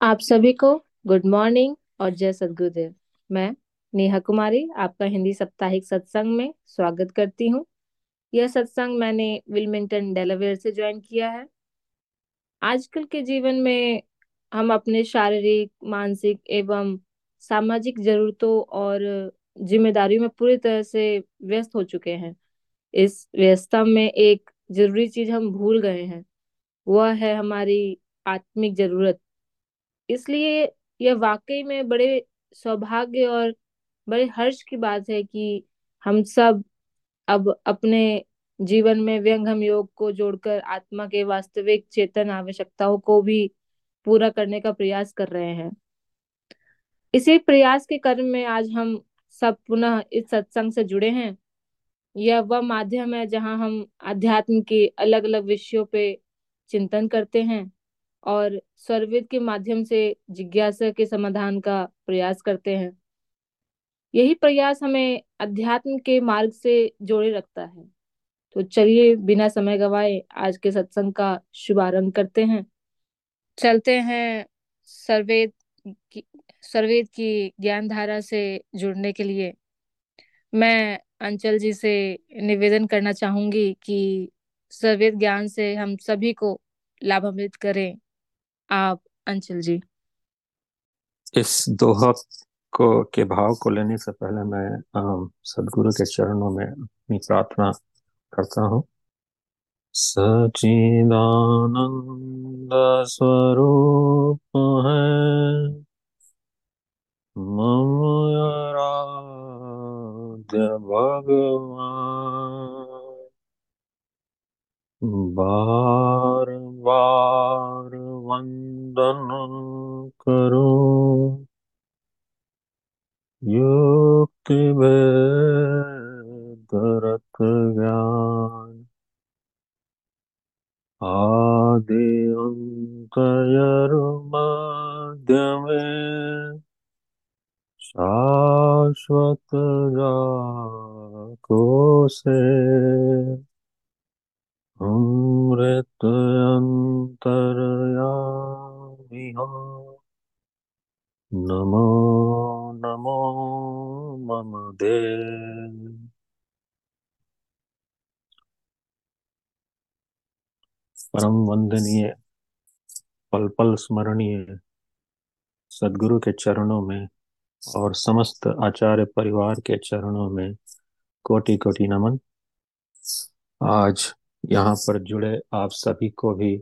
आप सभी को गुड मॉर्निंग और जय सद्गुरुदेव। मैं नेहा कुमारी, आपका हिंदी साप्ताहिक सत्संग में स्वागत करती हूँ। यह सत्संग मैंने विलमिंगटन डेलावेयर से ज्वाइन किया है। आजकल के जीवन में हम अपने शारीरिक, मानसिक एवं सामाजिक जरूरतों और जिम्मेदारियों में पूरी तरह से व्यस्त हो चुके हैं। इस व्यस्तता में एक ज़रूरी चीज़ हम भूल गए हैं। वह है हमारी आत्मिक ज़रूरत। इसलिए यह वाकई में बड़े सौभाग्य और बड़े हर्ष की बात है कि हम सब अब अपने जीवन में व्यंगम योग को जोड़कर आत्मा के वास्तविक चेतन आवश्यकताओं को भी पूरा करने का प्रयास कर रहे हैं। इसी प्रयास के क्रम में आज हम सब पुनः इस सत्संग से जुड़े हैं। यह वह माध्यम है जहाँ हम अध्यात्म के अलग अलग विषयों पे चिंतन करते हैं। और स्वरवेद के माध्यम से जिज्ञासा के समाधान का प्रयास करते हैं। यही प्रयास हमें अध्यात्म के मार्ग से जोड़े रखता है। तो चलिए, बिना समय गवाए आज के सत्संग का शुभारंभ करते हैं। चलते हैं सर्वेद की सर्वेद की ज्ञान धारा से जुड़ने के लिए। मैं अंचल जी से निवेदन करना चाहूँगी कि सर्वेद ज्ञान से हम सभी को लाभान्वित करें। आप, अंचल जी? इस दोहा को, के भाव को लेने से पहले मैं सदगुरु के चरणों में अपनी प्रार्थना करता हूँ। सचिदानंद स्वरूप है। ममराध्य भगवान। बार बार वंदन करो। युक्ति भेदरत ज्ञान आदि मध्य में शाश्वत जाको से अमृत अंतरयामी नमो नमो, मम देव परम वंदनीय पल पल स्मरणीय सदगुरु के चरणों में और समस्त आचार्य परिवार के चरणों में कोटि कोटि नमन। आज यहाँ पर जुड़े आप सभी को भी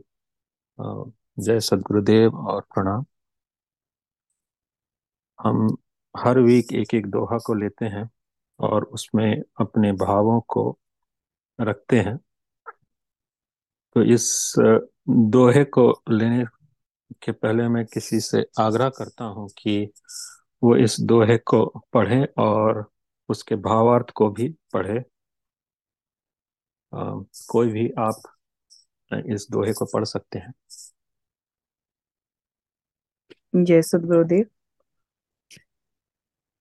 जय सदगुरुदेव और प्रणाम। हम हर वीक एक एक दोहा को लेते हैं और उसमें अपने भावों को रखते हैं। तो इस दोहे को लेने के पहले मैं किसी से आग्रह करता हूँ कि वो इस दोहे को पढ़े और उसके भावार्थ को भी पढ़े। आ, कोई भी आप इस दोहे को पढ़ सकते हैं। जय सदगुरुदेव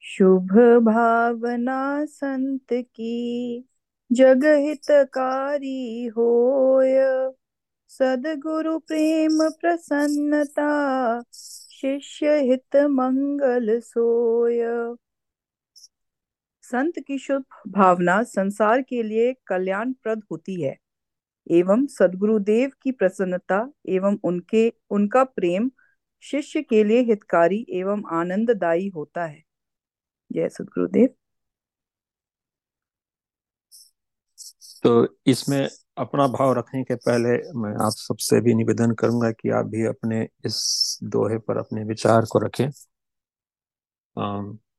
शुभ भावना संत की जग हितकारी होय। सदगुरु प्रेम प्रसन्नता, शिष्य हित मंगल सोय। संत की शुभ भावना संसार के लिए कल्याणप्रद होती है, एवं सदगुरुदेव की प्रसन्नता एवं उनके, उनका प्रेम शिष्य के लिए हितकारी एवं आनंददायी होता है। जय सदगुरुदेव तो इसमें अपना भाव रखने के पहले मैं आप सबसे भी निवेदन करूँगा कि आप भी अपने इस दोहे पर अपने विचार को रखें।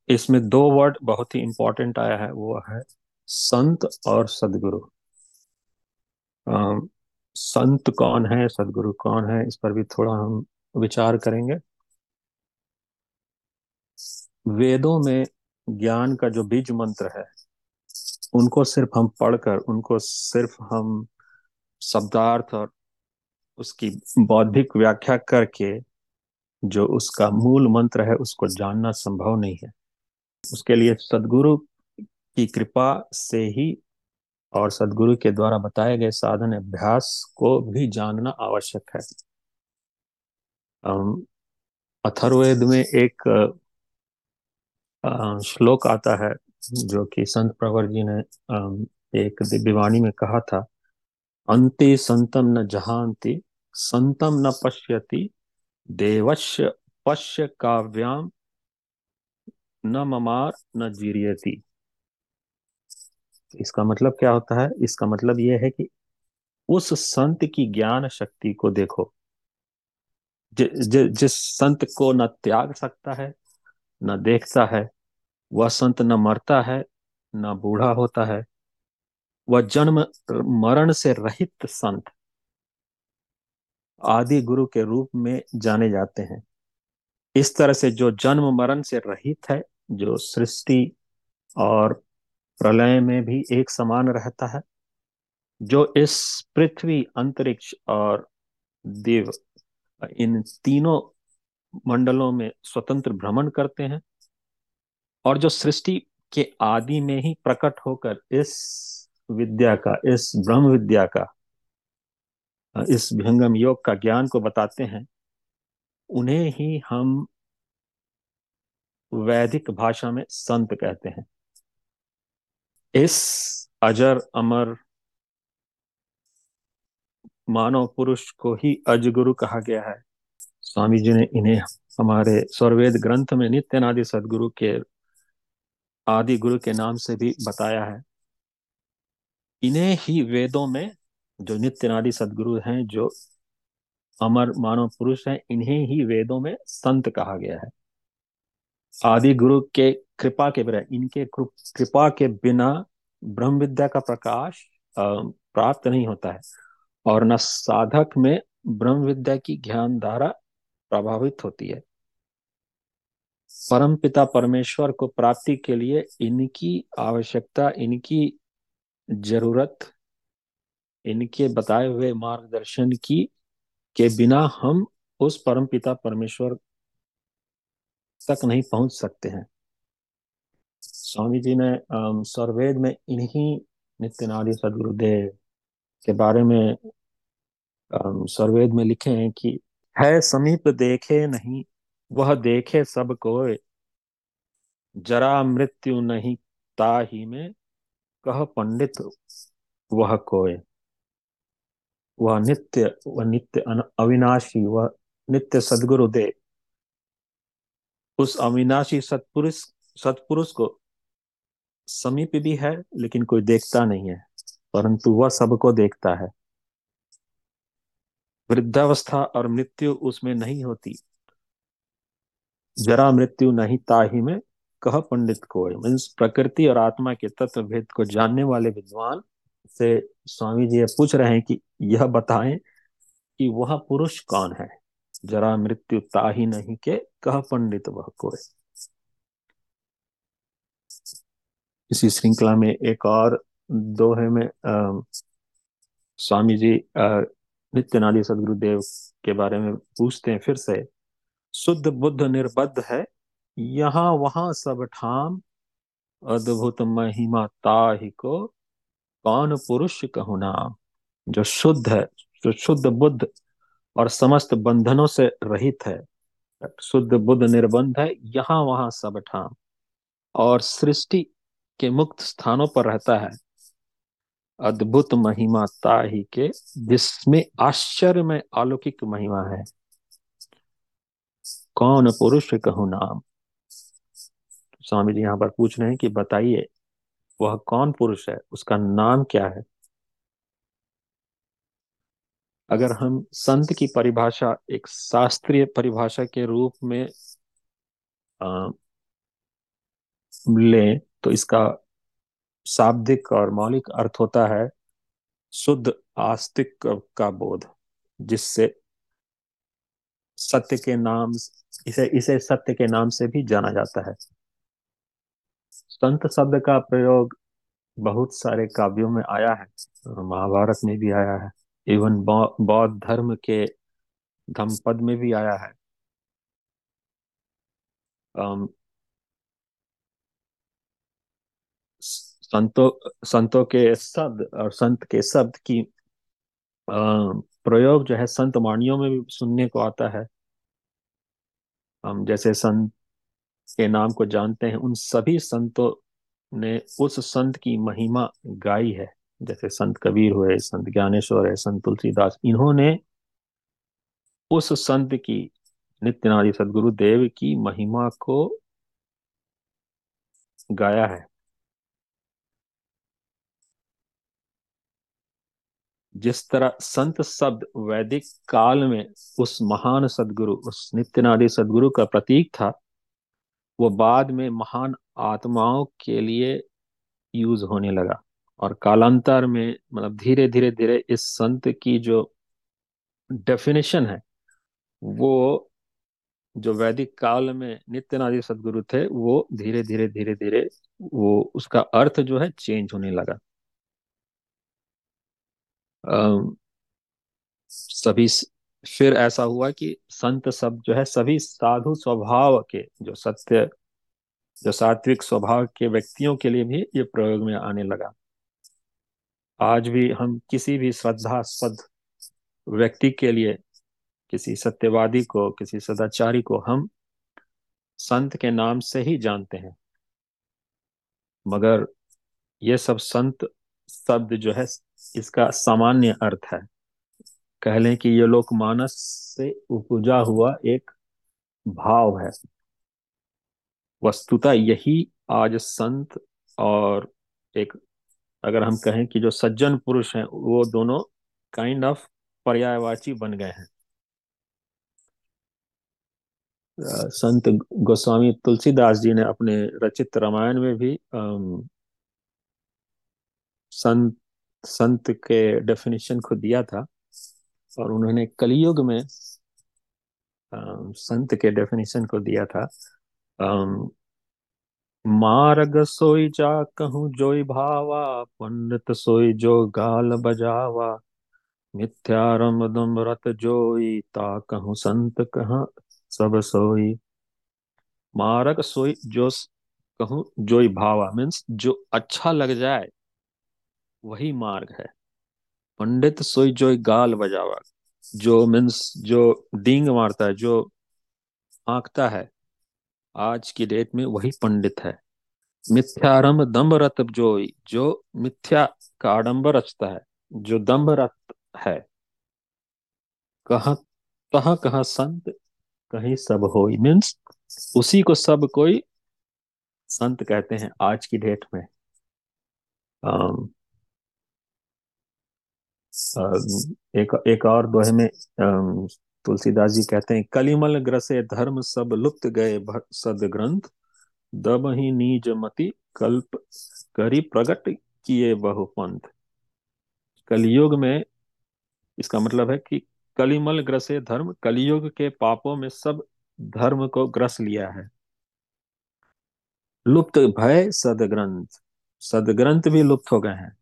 इसमें दो वर्ड बहुत ही इंपॉर्टेंट आया है, वो है संत और सदगुरु। संत कौन है, सदगुरु कौन है, इस पर भी थोड़ा हम विचार करेंगे। वेदों में ज्ञान का जो बीज मंत्र है, उनको सिर्फ़ हम पढ़कर, उनको सिर्फ़ हम शब्दार्थ और उसकी बौद्धिक व्याख्या करके जो उसका मूल मंत्र है, उसको जानना संभव नहीं है। उसके लिए सदगुरु की कृपा से ही और सदगुरु के द्वारा बताए गए साधन अभ्यास को भी जानना आवश्यक है। अथर्ववेद में एक श्लोक आता है जो कि संत प्रवर जी ने एक दिव्यवाणी में कहा था अंति संतम न जहांति संतम न पश्यति देवश्य पश्य काव्याम न ममार न जीरियति। इसका मतलब क्या होता है? इसका मतलब यह है कि उस संत की ज्ञान शक्ति को देखो। ज, ज, जिस संत को न त्याग सकता है न देखता है वह संत न मरता है, न बूढ़ा होता है। वह जन्म मरण से रहित संत आदि गुरु के रूप में जाने जाते हैं। इस तरह से जो जन्म मरण से रहित है, जो सृष्टि और प्रलय में भी एक समान रहता है, जो इस पृथ्वी, अंतरिक्ष और देव, इन तीनों मंडलों में स्वतंत्र भ्रमण करते हैं और जो सृष्टि के आदि में ही प्रकट होकर इस विद्या का, इस ब्रह्म विद्या का, इस भंगम योग का ज्ञान को बताते हैं, उन्हें ही हम वैदिक भाषा में संत कहते हैं। इस अजर अमर मानव पुरुष को ही अजगुरु कहा गया है। स्वामी जी ने इन्हें हमारे स्वर्वेद ग्रंथ में नित्यनादि सदगुरु के आदि गुरु के नाम से भी बताया है। इन्हें ही वेदों में जो नित्य नादि सदगुरु हैं, जो अमर मानव पुरुष हैं, इन्हें ही वेदों में संत कहा गया है। आदि गुरु के कृपा के बिना, इनके कृपा के बिना ब्रह्म विद्या का प्रकाश प्राप्त नहीं होता है और न साधक में ब्रह्म विद्या की ज्ञान धारा प्रभावित होती है। परम पिता परमेश्वर को प्राप्ति के लिए इनकी आवश्यकता, इनकी ज़रूरत, इनके बताए हुए मार्गदर्शन की, के बिना हम उस परम पिता परमेश्वर तक नहीं पहुँच सकते हैं। स्वामी जी ने सर्वेद में इन्हीं नित्यनादि सदगुरुदेव के बारे में सर्वेद में लिखे हैं कि, है समीप देखे नहीं वह देखे सबको जरा मृत्यु नहीं ताही में, कह पंडित वह कोय वह नित्य वह नित्य अविनाशी, वह नित्य सदगुरु दे। उस अविनाशी सतपुरुष सतपुरुष को समीप भी है, लेकिन कोई देखता नहीं है, परंतु वह सबको देखता है। वृद्धावस्था और मृत्यु उसमें नहीं होती। जरा मृत्यु नहीं ताही में कह पंडित को मीन्स प्रकृति और आत्मा के तत्व भेद को जानने वाले विद्वान से स्वामी जी पूछ रहे हैं कि यह बताएँ कि वह पुरुष कौन है? जरा मृत्यु ताही नहीं के कह पंडित वह को इसी श्रृंखला में एक और दोहे में आ, स्वामी जी नित्यनादि सदगुरुदेव के बारे में पूछते हैं फिर से। शुद्ध, बुद्ध, निर्बद्ध है। यहाँ, वहाँ सब ठाम अद्भुत महिमा ताही को कौन पुरुष कहू नाम जो शुद्ध है, जो शुद्ध, बुद्ध और समस्त बंधनों से रहित है। शुद्ध, बुद्ध, निर्बंध है, यहाँ, वहाँ सब ठाम। और सृष्टि के मुक्त स्थानों पर रहता है। अद्भुत महिमा ताही के, जिसमें आश्चर्य में अलौकिक महिमा है। कौन पुरुष कहू नाम? स्वामी जी यहाँ पर पूछ रहे हैं कि बताइए वह कौन पुरुष है? उसका नाम क्या है? अगर हम संत की परिभाषा एक शास्त्रीय परिभाषा के रूप में आ, लें तो इसका शाब्दिक और मौलिक अर्थ होता है शुद्ध आस्तिक का बोध जिससे सत्य के नाम इसे इसे सत्य के नाम से भी जाना जाता है। संत शब्द का प्रयोग बहुत सारे काव्यों में आया है, महाभारत में भी आया है, इवन बौद्ध धर्म के धमपद में भी आया है। संतों संतों के शब्द और संत के शब्द की प्रयोग जो है संत वाणियों में भी सुनने को आता है। हम जैसे संत के नाम को जानते हैं, उन सभी संतों ने उस संत की महिमा गाई है। जैसे संत कबीर हुए, संत ज्ञानेश्वर है संत तुलसीदास, इन्होंने उस संत की, नित्यनादि सदगुरु देव की महिमा को गाया है। जिस तरह संत शब्द वैदिक काल में उस महान सदगुरु, उस नित्यनादि सदगुरु का प्रतीक था, वो बाद में महान आत्माओं के लिए यूज़ होने लगा। और कालांतर में मतलब धीरे धीरे धीरे इस संत की जो डेफिनेशन है, वो जो वैदिक काल में नित्यनादि सदगुरु थे, वो धीरे धीरे धीरे धीरे वो उसका अर्थ जो है चेंज होने लगा। सभी फिर ऐसा हुआ कि संत सब जो है, सभी साधु स्वभाव के, जो सत्य, जो सात्विक स्वभाव के व्यक्तियों के लिए भी ये प्रयोग में आने लगा। आज भी हम किसी भी श्रद्धा सद व्यक्ति के लिए, किसी सत्यवादी को, किसी सदाचारी को हम संत के नाम से ही जानते हैं। मगर ये सब संत शब्द जो है, इसका सामान्य अर्थ है। कह लें कि ये लोकमानस से उपजा हुआ एक भाव है। वस्तुता यही आज संत और एक, अगर हम कहें कि जो सज्जन पुरुष हैं, वो दोनों काइंड ऑफ़ पर्यायवाची बन गए हैं। संत गोस्वामी तुलसीदास जी ने अपने रचित रामायण में भी संत संत के डेफिनेशन को दिया था और उन्होंने कलयुग में संत के डेफिनेशन को दिया था। मार्ग सोई जा कहूँ जोई भावा, पंडित सोई जो गाल बजावा, मिथ्यारम दम रत जोई, ता कहूँ संत कहा सब सोई। मार्ग सोई जो कहूँ जोई भावा मीन्स जो अच्छा लग जाए वही मार्ग है। पंडित सोई जो गाल बजावा, जो मीन्स, जो डींग मारता है, जो आंकता है, आज की डेट में वही पंडित है। मिथ्यारंभ दम्भ रत जो जो मिथ्या का आडंबर रचता है, जो दम्भ रत है। कहा कहा कहा संत, कहीं सब हो मीन्स, उसी को सब कोई संत कहते हैं आज की डेट में। एक एक और दोहे में तुलसीदास जी कहते हैं, कलिमल ग्रसे धर्म सब लुप्त गए सद ग्रंथ, दब ही नीज मति कल्प करी प्रगट किए बहुपंथ कलयुग में इसका मतलब है कि कलिमल ग्रसे धर्म, कलयुग के पापों में सब धर्म को ग्रस लिया है। लुप्त भय सदग्रंथ सदग्रंथ भी लुप्त हो गए हैं।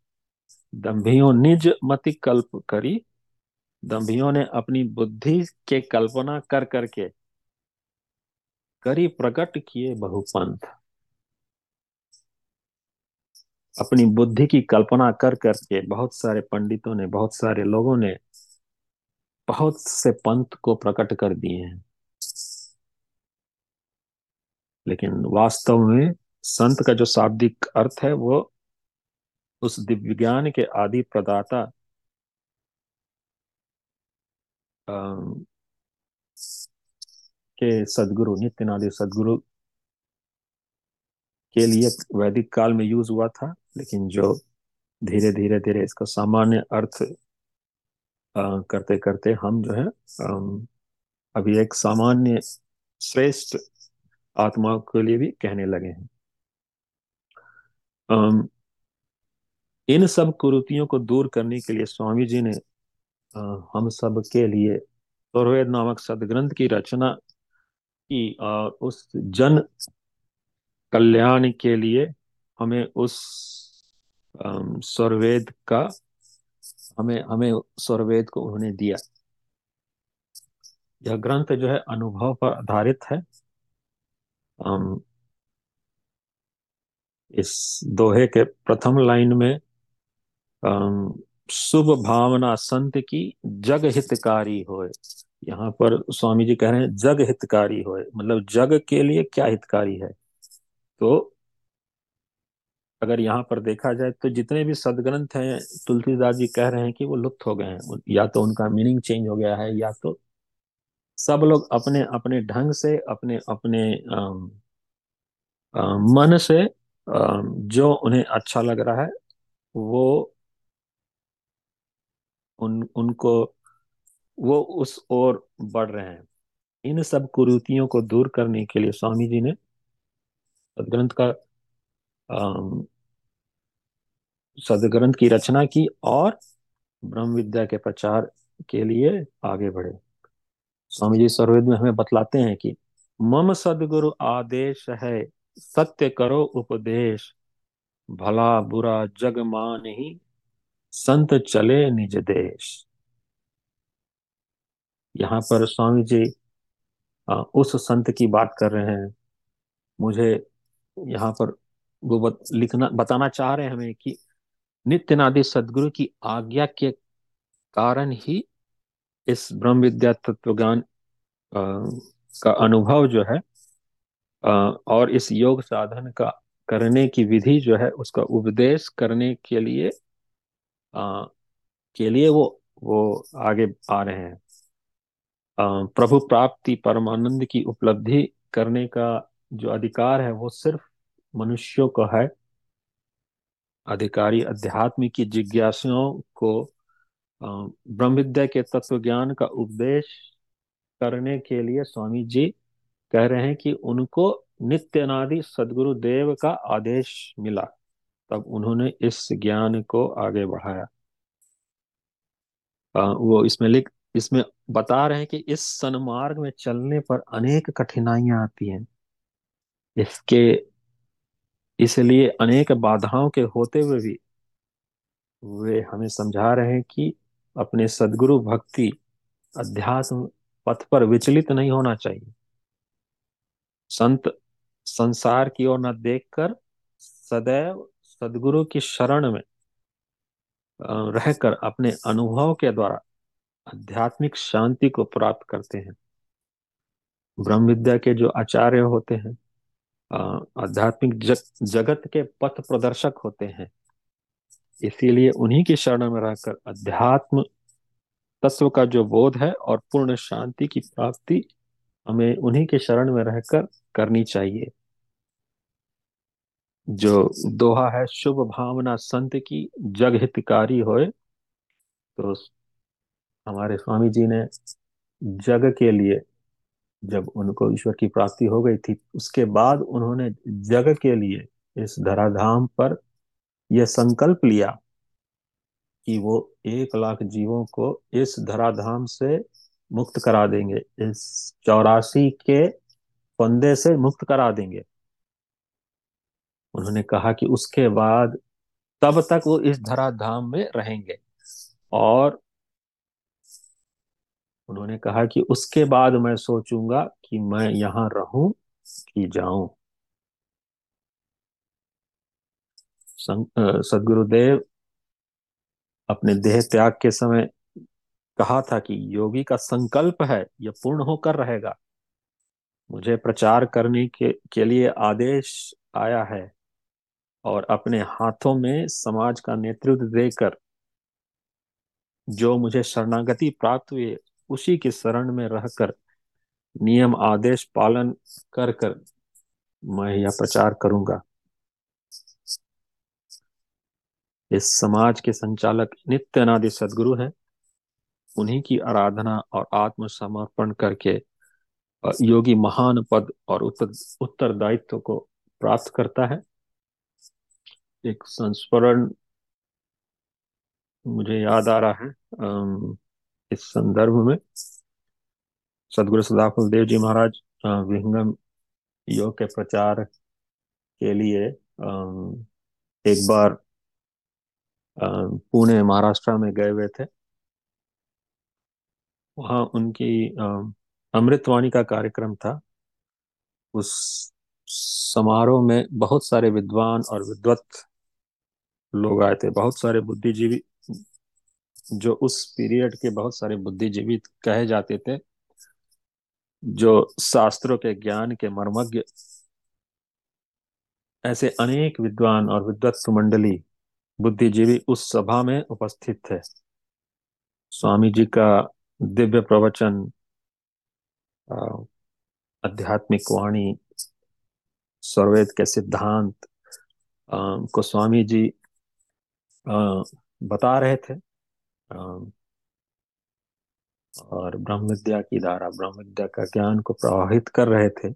दम्भियों निज मति कल्प करी दम्भियों ने अपनी बुद्धि के कल्पना कर करके करी प्रकट किए बहुपंथ। अपनी बुद्धि की कल्पना कर करके बहुत सारे पंडितों ने, बहुत सारे लोगों ने बहुत से पंथ को प्रकट कर दिए हैं। लेकिन वास्तव में संत का जो शाब्दिक अर्थ है, वो उस दिव्य ज्ञान के आदि प्रदाता के सदगुरु, नित्यनादि सदगुरु के लिए वैदिक काल में यूज़ हुआ था, लेकिन जो धीरे धीरे धीरे इसका सामान्य अर्थ करते करते हम जो है अभी एक सामान्य श्रेष्ठ आत्मा के लिए भी कहने लगे हैं। इन सब कुरुतियों को दूर करने के लिए स्वामी जी ने हम सब के लिए सौरवेद नामक सदग्रंथ की रचना की और उस जन कल्याण के लिए हमें उस स्वर्वेद का, हमें हमें स्वर्वेद को उन्होंने दिया। यह ग्रंथ जो है अनुभव पर आधारित है। इस दोहे के प्रथम लाइन में शुभ भावना संत की जग हितकारी होए यहाँ पर स्वामी जी कह रहे हैं जग हितकारी होए मतलब जग के लिए क्या हितकारी है? तो अगर यहाँ पर देखा जाए तो जितने भी सदग्रंथ हैं तुलसीदास जी कह रहे हैं कि वो लुप्त हो गए हैं। या तो उनका मीनिंग चेंज हो गया है या तो सब लोग अपने अपने ढंग से अपने अपने आम, आम, मन से आम, जो उन्हें अच्छा लग रहा है वो उन, उनको, वो उस ओर बढ़ रहे हैं। इन सब कुरीतियों को दूर करने के लिए स्वामी जी ने सदग्रंथ का सदग्रंथ की रचना की और ब्रह्म विद्या के प्रचार के लिए आगे बढ़े। स्वामी जी सर्वेद में हमें बतलाते हैं कि मम सदगुरु आदेश है, सत्य करो उपदेश, भला बुरा जग मान ही संत चले निज देश। यहाँ पर स्वामी जी उस संत की बात कर रहे हैं। मुझे यहाँ पर वो बत, लिखना बताना चाह रहे हैं हमें कि नित्यनादि सदगुरु की आज्ञा के कारण ही इस ब्रह्म विद्या तत्व ज्ञान का अनुभव जो है आ, और इस योग साधन का करने की विधि जो है उसका उपदेश करने के लिए के लिए वो वो आगे आ रहे हैं। प्रभु प्राप्ति परमानंद की उपलब्धि करने का जो अधिकार है वो सिर्फ़ मनुष्यों को है। अधिकारी अध्यात्म की को ब्रह्म विद्या के तत्व ज्ञान का उपदेश करने के लिए स्वामी जी कह रहे हैं कि उनको नित्यनादि सदगुरु देव का आदेश मिला। तब उन्होंने इस ज्ञान को आगे बढ़ाया। वो इसमें लिख, इसमें बता रहे हैं कि इस सन्मार्ग में चलने पर अनेक कठिनाइयाँ आती हैं। इसके, इसलिए अनेक बाधाओं के होते हुए भी वे हमें समझा रहे हैं कि अपने सदगुरु भक्ति अध्यात्म पथ पर विचलित नहीं होना चाहिए। संत संसार की ओर न देखकर सदैव सदगुरु की शरण में रहकर अपने अनुभव के द्वारा आध्यात्मिक शांति को प्राप्त करते हैं। ब्रह्म विद्या के जो आचार्य होते हैं आध्यात्मिक जग, जगत के पथ प्रदर्शक होते हैं इसीलिए उन्हीं की शरण में रहकर अध्यात्म तत्व का जो बोध है और पूर्ण शांति की प्राप्ति हमें उन्हीं के शरण में रहकर करनी चाहिए। जो दोहा है, शुभ भावना संत की, जग हितकारी होए तो हमारे स्वामी जी ने जग के लिए, जब उनको ईश्वर की प्राप्ति हो गई थी, उसके बाद उन्होंने जग के लिए इस धराधाम पर यह संकल्प लिया कि वो एक लाख जीवों को इस धराधाम से मुक्त करा देंगे, इस चौरासी के फंदे से मुक्त करा देंगे। उन्होंने कहा कि उसके बाद तब तक वो इस धराधाम में रहेंगे। और उन्होंने कहा कि उसके बाद मैं सोचूँगा कि मैं यहाँ रहूँ कि जाऊँ। सदगुरुदेव अपने देह त्याग के समय कहा था कि योगी का संकल्प है यह पूर्ण होकर रहेगा। मुझे प्रचार करने के, के लिए आदेश आया है। और अपने हाथों में समाज का नेतृत्व देकर जो मुझे शरणागति प्राप्त हुई, उसी के शरण में रहकर नियम, आदेश पालन कर कर मैं यह प्रचार करूँगा। इस समाज के संचालक नित्य अनादि सदगुरु हैं। उन्हीं की आराधना और आत्मसमर्पण करके योगी महान पद और उत्तर उत्तरदायित्व को प्राप्त करता है। एक संस्मरण मुझे याद आ रहा है इस संदर्भ में। सदगुरु सदाफुल देव जी महाराज विहंगम योग के प्रचार के लिए एक बार पुणे, महाराष्ट्र में गए हुए थे। वहाँ उनकी अमृतवाणी का कार्यक्रम था। उस समारोह में बहुत सारे विद्वान और विद्वत लोग आए थे, बहुत सारे बुद्धिजीवी जो उस पीरियड के बहुत सारे बुद्धिजीवी कहे जाते थे, जो शास्त्रों के ज्ञान के मर्मज्ञ, ऐसे अनेक विद्वान और विद्वत्स मंडली बुद्धिजीवी उस सभा में उपस्थित थे। स्वामी जी का दिव्य प्रवचन आध्यात्मिक वाणी, सर्वेद के सिद्धांत को स्वामी जी बता रहे थे। और ब्रह्म विद्या की धारा ब्रह्म विद्या का ज्ञान को प्रवाहित कर रहे थे।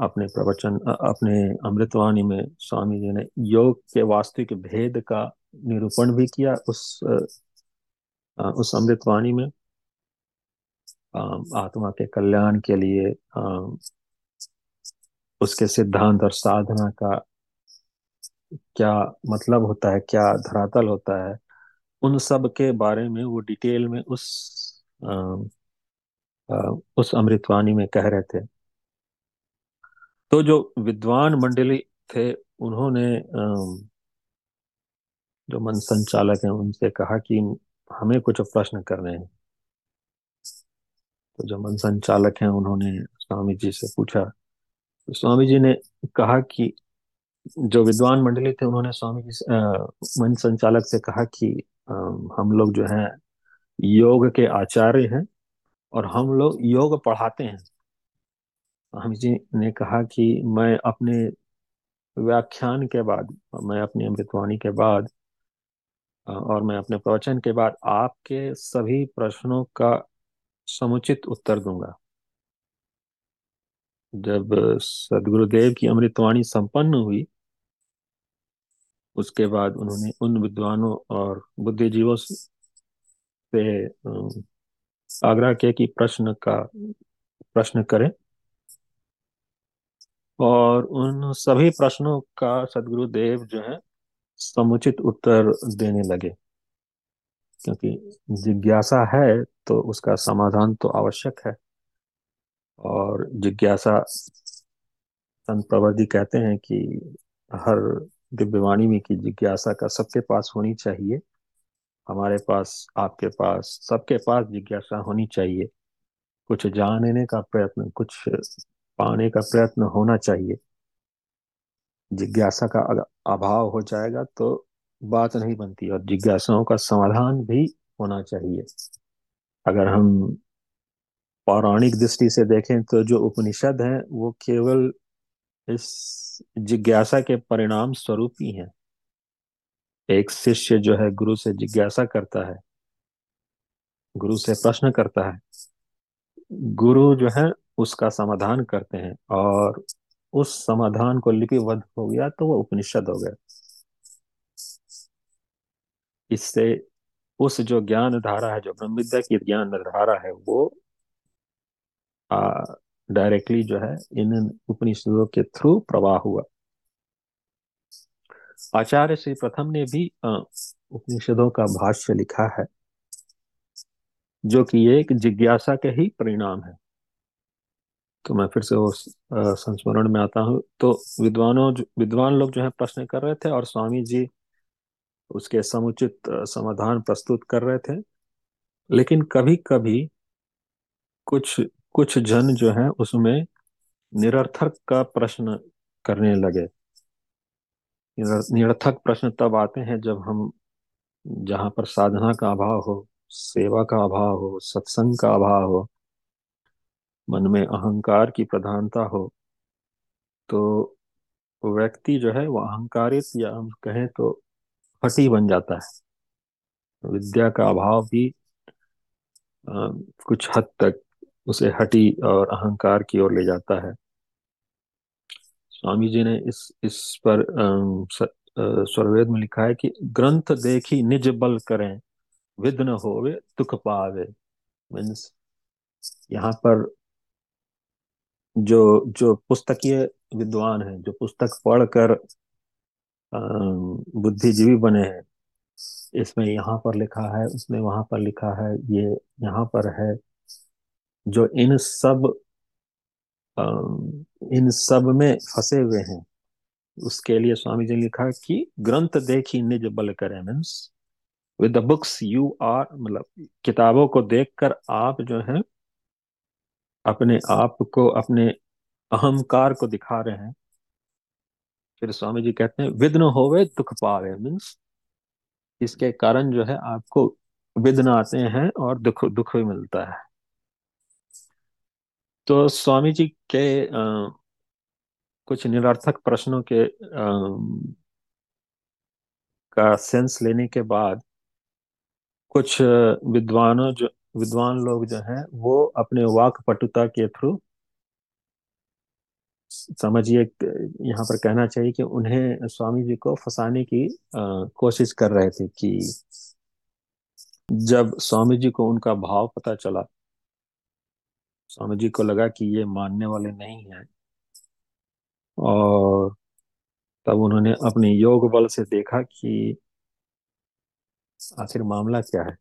अपने प्रवचन अपने अमृतवाणी में स्वामी जी ने योग के वास्तविक भेद का निरूपण भी किया उस उस अमृतवाणी में। आत्मा के कल्याण के लिए उसके सिद्धांत और साधना का क्या मतलब होता है क्या धरातल होता है उन सब के बारे में वो डिटेल में उस आ, आ, उस अमृतवाणी में कह रहे थे। तो जो विद्वान मंडली थे उन्होंने आ, जो मन संचालक हैं उनसे कहा कि हमें कुछ प्रश्न करने हैं। तो जो मन संचालक हैं उन्होंने स्वामी जी से पूछा। तो स्वामी जी ने कहा कि जो विद्वान मंडली थे उन्होंने स्वामी जी मन संचालक से कहा कि आ, हम लोग जो है योग के आचार्य हैं और हम लोग योग पढ़ाते हैं। स्वामी जी ने कहा कि मैं अपने व्याख्यान के बाद मैं अपनी अमृतवाणी के बाद और मैं अपने प्रवचन के बाद आपके सभी प्रश्नों का समुचित उत्तर दूँगा। जब सदगुरुदेव की अमृतवाणी संपन्न हुई उसके बाद उन्होंने उन विद्वानों और बुद्धिजीवों से आग्रह किया कि प्रश्न का, प्रश्न करें। और उन सभी प्रश्नों का सदगुरुदेव जो है, समुचित उत्तर देने लगे। क्योंकि जिज्ञासा है तो उसका समाधान तो आवश्यक है। और जिज्ञासा संत प्रवर्ति कहते हैं कि हर दिव्यवाणी में की जिज्ञासा का सबके पास होनी चाहिए। हमारे पास, आपके पास, सबके पास जिज्ञासा होनी चाहिए। कुछ जानने का प्रयत्न, कुछ पाने का प्रयत्न होना चाहिए। जिज्ञासा का अभाव हो जाएगा तो बात नहीं बनती और जिज्ञासाओं का समाधान भी होना चाहिए। अगर हम पौराणिक दृष्टि से देखें तो जो उपनिषद हैं वो केवल इस जिज्ञासा के परिणाम स्वरूप ही हैं। एक शिष्य जो है गुरु से जिज्ञासा करता है, गुरु से प्रश्न करता है। गुरु जो है उसका समाधान करते हैं और उस समाधान को लिपिबद्ध हो गया तो वो उपनिषद हो गया। इससे उस जो ज्ञान धारा है, जो ब्रह्म विद्या की ज्ञान धारा है, वो डायरेक्टली जो है, इन उपनिषदों के थ्रू प्रवाह हुआ। आचार्य श्री प्रथम ने भी उपनिषदों का भाष्य लिखा है, जो कि एक जिज्ञासा के ही परिणाम है। तो मैं फिर से वो संस्मरण में आता हूँ। तो विद्वानों विद्वान लोग जो है प्रश्न कर रहे थे और स्वामी जी उसके समुचित समाधान प्रस्तुत कर रहे थे। लेकिन कभी कभी कुछ कुछ जन जो है उसमें निरर्थक का प्रश्न करने लगे। निरर्थक प्रश्न तब आते हैं जब हम जहाँ पर साधना का अभाव हो सेवा का अभाव हो सत्संग का अभाव हो मन में अहंकार की प्रधानता हो तो व्यक्ति जो है वो अहंकारित या हम कहें तो फटी बन जाता है। विद्या का अभाव भी आ, कुछ हद तक उसे हटी और अहंकार की ओर ले जाता है। स्वामी जी ने इस इस पर स्वरवेद में लिखा है कि ग्रंथ देखी निज बल करें विघ्न होवे, दुख पावे। मीन्स यहाँ पर जो जो पुस्तकीय विद्वान है, जो पुस्तक पढ़कर बुद्धिजीवी बने हैं, इसमें यहाँ पर लिखा है, उसमें वहाँ पर लिखा है, ये यहाँ पर है जो इन सब इन सब में फंसे हुए हैं। उसके लिए स्वामी जी ने लिखा कि ग्रंथ देखी निज बल करे means with the books you are मतलब किताबों को देखकर आप जो है, अपने आप को, अपने अहंकार को दिखा रहे हैं। फिर स्वामी जी कहते हैं, विघ्न होवे दुख पावे मीन्स, इसके कारण जो है आपको विघ्न आते हैं और दुख दुख भी मिलता है। तो स्वामी जी के आ, कुछ निरर्थक प्रश्नों के आ, का सेंस लेने के बाद कुछ विद्वानों जो विद्वान लोग जो हैं वो अपने वाक पटुता के थ्रू समझिए यहाँ पर कहना चाहिए कि उन्हें स्वामी जी को फंसाने की आ, कोशिश कर रहे थे कि जब स्वामी जी को उनका भाव पता चला स्वामी जी को लगा कि ये मानने वाले नहीं हैं। और तब उन्होंने अपने योग बल से देखा कि आखिर मामला क्या है?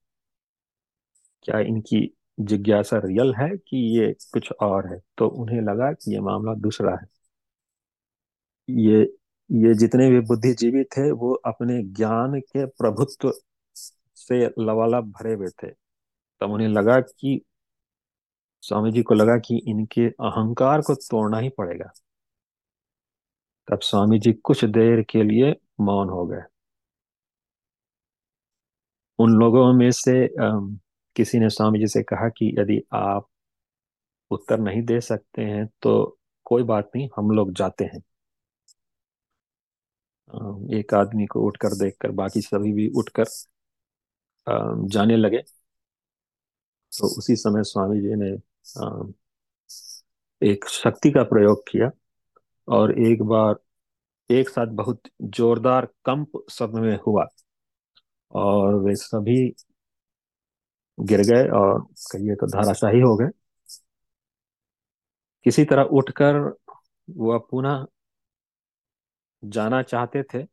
क्या इनकी जिज्ञासा रियल है कि ये कुछ और है? तो उन्हें लगा कि ये मामला दूसरा है। ये ये जितने भी बुद्धिजीवी थे, वो अपने ज्ञान के प्रभुत्व से लवालब भरे हुए थे। तब उन्हें लगा कि स्वामी जी को लगा कि इनके अहंकार को तोड़ना ही पड़ेगा। तब स्वामी जी कुछ देर के लिए मौन हो गए। उन लोगों में से किसी ने स्वामी जी से कहा कि यदि आप उत्तर नहीं दे सकते हैं तो कोई बात नहीं, हम लोग जाते हैं। एक आदमी को उठकर देखकर, बाकी सभी भी उठकर जाने लगे। तो उसी समय स्वामी जी ने एक शक्ति का प्रयोग किया और एक बार, एक साथ बहुत जोरदार कंप सब में हुआ और वे सभी गिर गए और कहिए तो धाराशाही हो गए। किसी तरह उठकर वह पुनः जाना चाहते थे,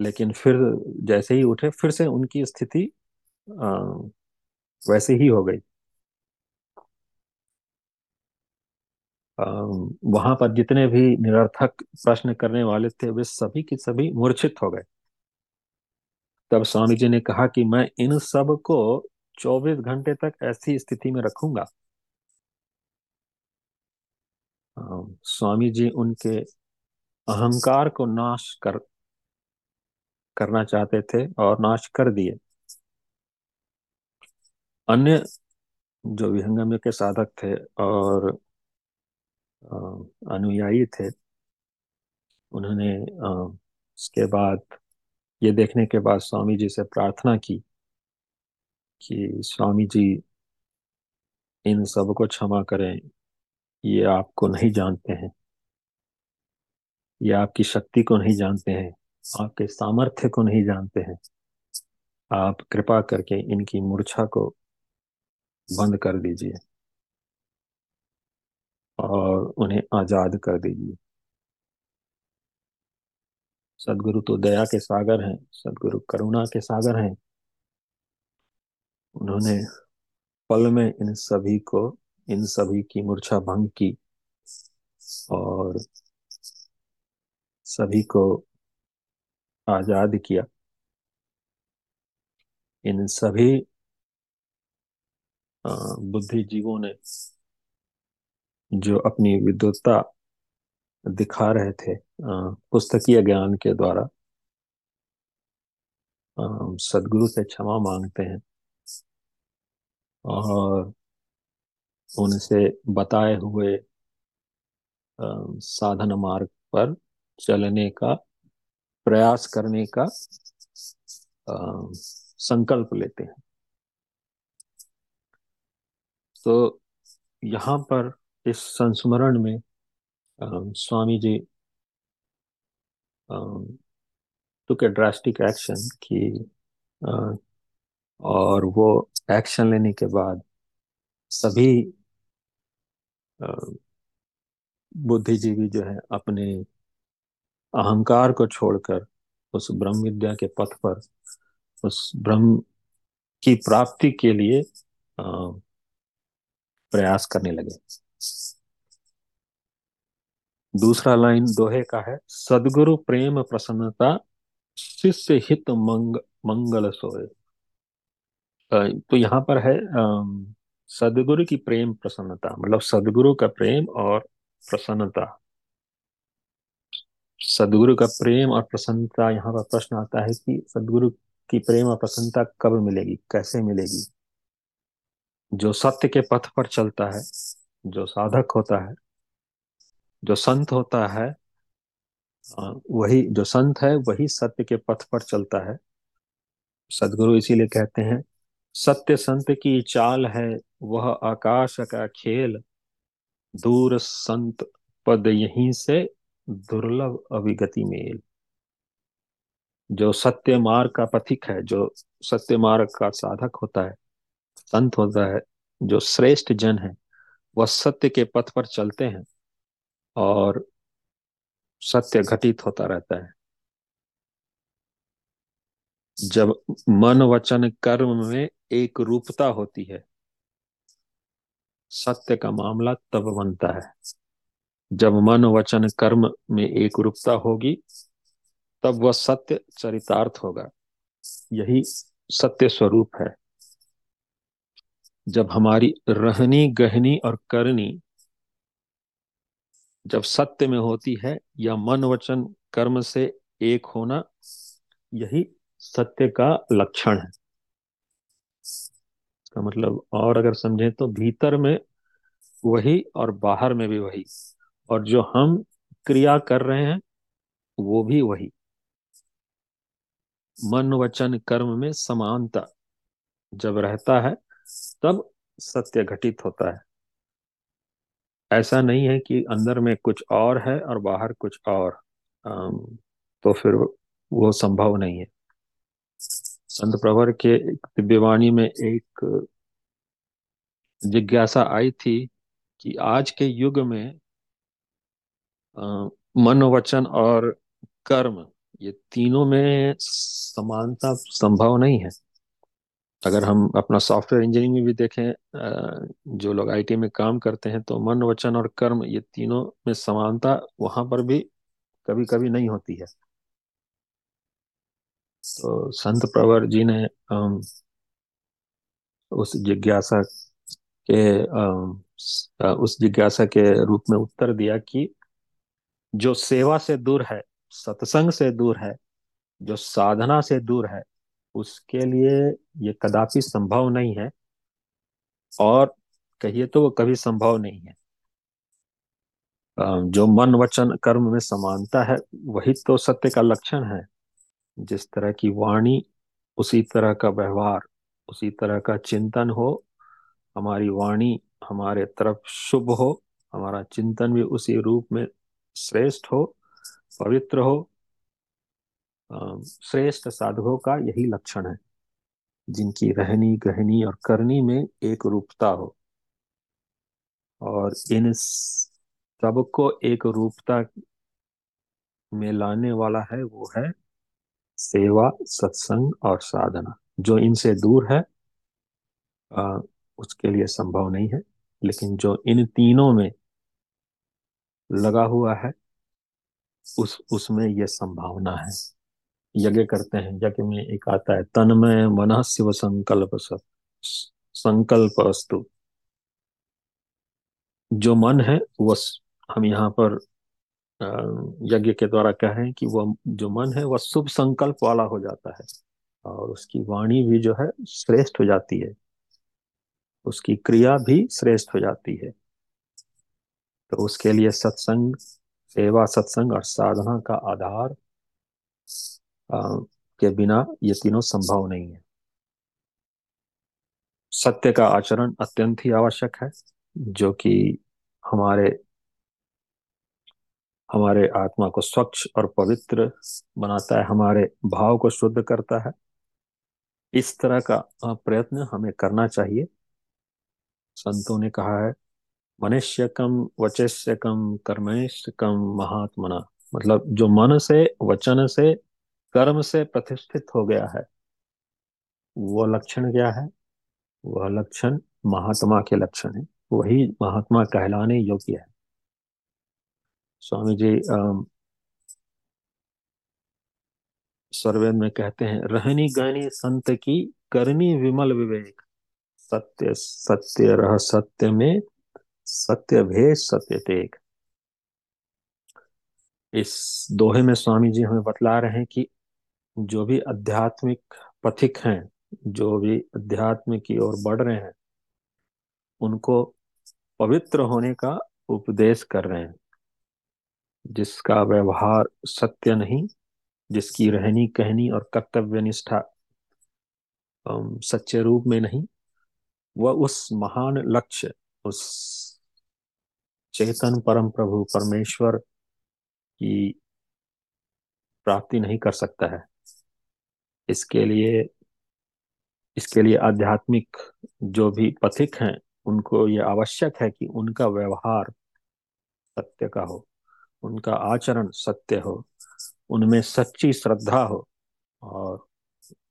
लेकिन फिर जैसे ही उठे, फिर से उनकी स्थिति वैसे ही हो गई। वहाँ पर जितने भी निरर्थक प्रश्न करने वाले थे, वे सभी की सभी मूर्छित हो गए। तब स्वामी जी ने कहा कि मैं इन सबको 24 घंटे तक ऐसी स्थिति में रखूँगा। स्वामी जी उनके अहंकार को नाश कर, करना चाहते थे और नाश कर दिए। अन्य जो विहंगम्य के साधक थे और अनुयायी थे। उन्होंने उसके बाद, ये देखने के बाद स्वामी जी से प्रार्थना की कि स्वामी जी, इन सबको क्षमा करें, ये आपको नहीं जानते हैं। ये आपकी शक्ति को नहीं जानते हैं, आपके सामर्थ्य को नहीं जानते हैं। आप कृपा करके इनकी मूर्छा को बंद कर दीजिए। और उन्हें आज़ाद कर दीजिए। सदगुरु तो दया के सागर हैं, सदगुरु करुणा के सागर हैं। उन्होंने पल में इन सभी को, इन सभी की मूर्छा भंग की और सभी को आज़ाद किया। इन सभी बुद्धिजीवों ने जो अपनी विद्वत्ता दिखा रहे थे पुस्तकीय ज्ञान के द्वारा सदगुरु से क्षमा मांगते हैं और उनसे बताए हुए साधन मार्ग पर चलने का, प्रयास करने का संकल्प लेते हैं। तो यहाँ पर इस संस्मरण में स्वामी जी टुक ए ड्रास्टिक एक्शन की और वो एक्शन लेने के बाद सभी बुद्धिजीवी जो है अपने अहंकार को छोड़कर उस ब्रह्म विद्या के पथ पर, उस ब्रह्म की प्राप्ति के लिए प्रयास करने लगे। दूसरा लाइन दोहे का है, सदगुरु प्रेम प्रसन्नता, शिष्य हित मंग, मंगल सोए तो यहाँ पर है सदगुरु की प्रेम प्रसन्नता मतलब सदगुरु का प्रेम और प्रसन्नता। सदगुरु का प्रेम और प्रसन्नता, यहाँ पर प्रश्न आता है कि सदगुरु की प्रेम और प्रसन्नता कब मिलेगी, कैसे मिलेगी? जो सत्य के पथ पर चलता है जो साधक होता है, जो संत होता है वही, जो संत है, वही सत्य के पथ पर चलता है। सदगुरु इसीलिए कहते हैं, सत्य संत की चाल है वह आकाश का खेल। दूर संत पद यहीं से दुर्लभ अभिगति मेल। जो सत्य मार्ग का पथिक है, जो सत्य मार्ग का साधक होता है, संत होता है, जो श्रेष्ठ जन है वह सत्य के पथ पर चलते हैं और सत्य घटित होता रहता है। जब मन वचन कर्म में एक रूपता होती है, सत्य का मामला तब बनता है। जब मन वचन कर्म में एक रूपता होगी, तब वह सत्य चरितार्थ होगा। यही सत्य स्वरूप है। जब हमारी रहनी, गहनी और करनी जब सत्य में होती है या मन, वचन, कर्म से एक होना, यही सत्य का लक्षण है। इसका मतलब और अगर समझें तो भीतर में वही और बाहर में भी वही। और जो हम क्रिया कर रहे हैं, वो भी वही। मन, वचन, कर्म में समानता जब रहता है तब सत्य घटित होता है। ऐसा नहीं है कि अंदर में कुछ और है और बाहर कुछ और। तो फिर वो संभव नहीं है। संत प्रवर के दिव्यवाणी में एक जिज्ञासा आई थी कि आज के युग में मन वचन और कर्म, ये तीनों में समानता संभव नहीं है। अगर हम अपना सॉफ्टवेयर इंजीनियरिंग में भी देखें जो लोग आईटी में काम करते हैं तो मन, वचन और कर्म ये तीनों में समानता वहाँ पर भी कभी कभी नहीं होती है। तो संत प्रवर जी ने उस जिज्ञासा के उस जिज्ञासा के रूप में उत्तर दिया कि जो सेवा से दूर है, सत्संग से दूर है, जो साधना से दूर है उसके लिए ये कदापि संभव नहीं है। और कहिए तो वो कभी संभव नहीं है। जो मन वचन कर्म में समानता है, वही तो सत्य का लक्षण है। जिस तरह की वाणी, उसी तरह का व्यवहार, उसी तरह का चिंतन हो, हमारी वाणी हमारे तरफ़ शुभ हो, हमारा चिंतन भी उसी रूप में श्रेष्ठ हो, पवित्र हो श्रेष्ठ साधकों का यही लक्षण है जिनकी रहनी गहनी और करनी में एक रूपता हो। और इन सबको एक रूपता में लाने वाला है वो है सेवा सत्संग और साधना। जो इनसे दूर है आ, उसके लिए संभव नहीं है लेकिन जो इन तीनों में लगा हुआ है उस उसमें यह संभावना है। यज्ञ करते हैं, यज्ञ में एक आता है, तन्मय मन शिव संकल्प संकल्प अस्तु। जो मन है वह हम यहाँ पर यज्ञ के द्वारा कहें कि वह जो मन है वह शुभ संकल्प वाला हो जाता है और उसकी वाणी भी जो है, श्रेष्ठ हो जाती है। उसकी क्रिया भी श्रेष्ठ हो जाती है। तो उसके लिए सत्संग, सेवा सत्संग और साधना का आधार के बिना ये तीनों संभव नहीं है। सत्य का आचरण अत्यंत ही आवश्यक है, जो कि हमारे हमारे आत्मा को स्वच्छ और पवित्र बनाता है, हमारे भाव को शुद्ध करता है। इस तरह का प्रयत्न हमें करना चाहिए। संतों ने कहा है मनुष्य कम वचस्य कम कर्मेश कम महात्मना। मतलब जो मन से, वचन से कर्म से प्रतिष्ठित हो गया है। वो लक्षण क्या है? वह लक्षण महात्मा के लक्षण है। वही महात्मा कहलाने योग्य है। स्वामी जी सर्वेद में कहते हैं, रहनी गहनी संत की करनी विमल विवेक। सत्य सत्य रह सत्य में सत्य भेद सत्य टेक इस दोहे में स्वामी जी हमें बतला रहे हैं कि जो भी आध्यात्मिक पथिक हैं, जो भी अध्यात्म की ओर बढ़ रहे हैं, उनको पवित्र होने का उपदेश कर रहे हैं। जिसका व्यवहार सत्य नहीं, जिसकी रहनी, कहनी और कर्तव्य निष्ठा सच्चे रूप में नहीं, वह उस महान लक्ष्य, उस चेतन परम प्रभु परमेश्वर की प्राप्ति नहीं कर सकता है। इसके लिए इसके लिए आध्यात्मिक जो भी पथिक हैं, उनको ये आवश्यक है कि उनका व्यवहार सत्य का हो, उनका आचरण सत्य हो, उनमें सच्ची श्रद्धा हो और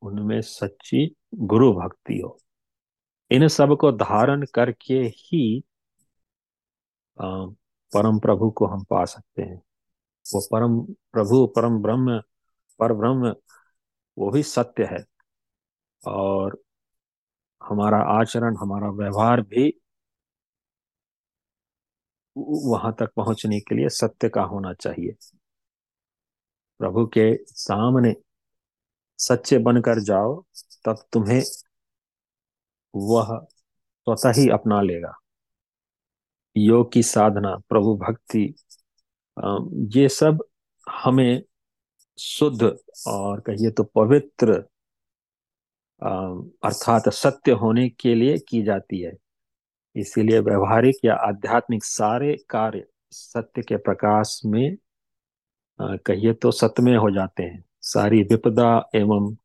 उनमें सच्ची गुरु भक्ति हो। इन सबको धारण करके ही परम प्रभु को हम पा सकते हैं। वो परम प्रभु, परम ब्रह्म पर ब्रह्म वो भी सत्य है। और हमारा आचरण, हमारा व्यवहार भी वहाँ तक पहुँचने के लिए सत्य का होना चाहिए। प्रभु के सामने सच्चे बनकर जाओ, तब तुम्हें वह स्वतः ही अपना लेगा। योग की साधना, प्रभु भक्ति ये सब हमें शुद्ध और कहिए तो पवित्र अर्थात सत्य होने के लिए की जाती है। इसीलिए व्यवहारिक या आध्यात्मिक सारे कार्य सत्य के प्रकाश में कहिए तो सत्य में हो जाते हैं। सारी विपदा एवं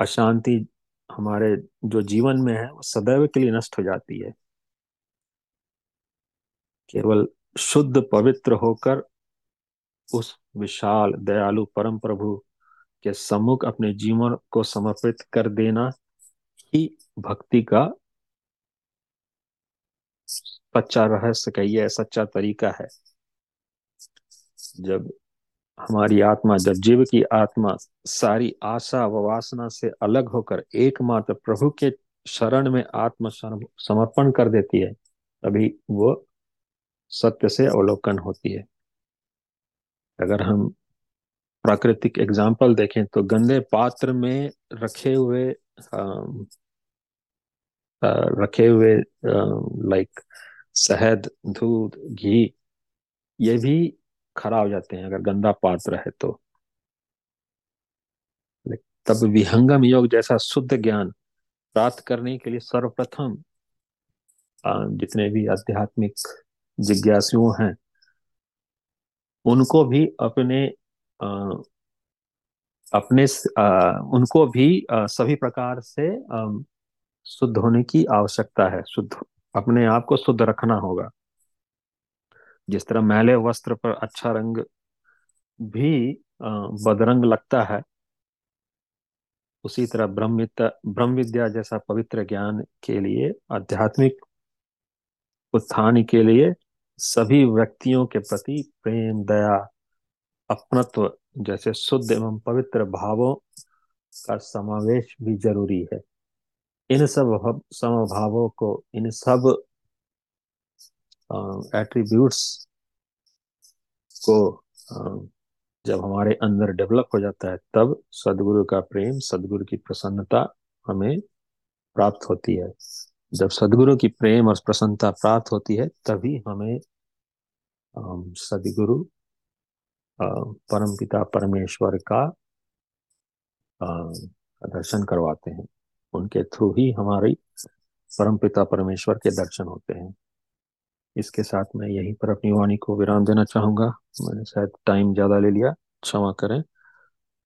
अशांति हमारे जो जीवन में है, वो सदैव के लिए नष्ट हो जाती है। केवल शुद्ध पवित्र होकर उस विशाल दयालु परम प्रभु के सम्मुख अपने जीवन को समर्पित कर देना ही भक्ति का सच्चा रहस्य कहिए सच्चा तरीका है। जब हमारी आत्मा, जब जीव की आत्मा सारी आशा व वासना से अलग होकर एकमात्र प्रभु के शरण में आत्म समर्पण कर देती है, तभी वो सत्य से अवलोकन होती है। अगर हम प्राकृतिक एग्ज़ाम्पल देखें तो गंदे पात्र में रखे हुए आ, आ, रखे हुए लाइक शहद दूध घी ये भी खराब हो जाते हैं अगर गंदा पात्र है तो। तब विहंगम योग जैसा शुद्ध ज्ञान प्राप्त करने के लिए सर्वप्रथम जितने भी आध्यात्मिक जिज्ञासुओं हैं उनको भी अपने आ, अपने आ, उनको भी आ, सभी प्रकार से शुद्ध होने की आवश्यकता है। शुद्ध अपने आप को शुद्ध रखना होगा। जिस तरह मैले वस्त्र पर अच्छा रंग भी बदरंग लगता है उसी तरह ब्रह्म ब्रह्म विद्या जैसा पवित्र ज्ञान के लिए आध्यात्मिक उत्थान के लिए सभी व्यक्तियों के प्रति प्रेम, दया, अपनत्व जैसे शुद्ध एवं पवित्र भावों का समावेश भी ज़रूरी है। इन सब समभावों को, इन सब एट्रीब्यूट्स को जब हमारे अंदर डेवलप हो जाता है, तब सदगुरु का प्रेम, सदगुरु की प्रसन्नता हमें प्राप्त होती है। जब सदगुरु की प्रेम और प्रसन्नता प्राप्त होती है, तभी हमें सदगुरु परम पिता परमेश्वर का दर्शन करवाते हैं। उनके थ्रू ही हमारी परम पिता परमेश्वर के दर्शन होते हैं। इसके साथ मैं यहीं पर अपनी वाणी को विराम देना चाहूँगा। मैंने शायद टाइम ज़्यादा ले लिया, क्षमा करें।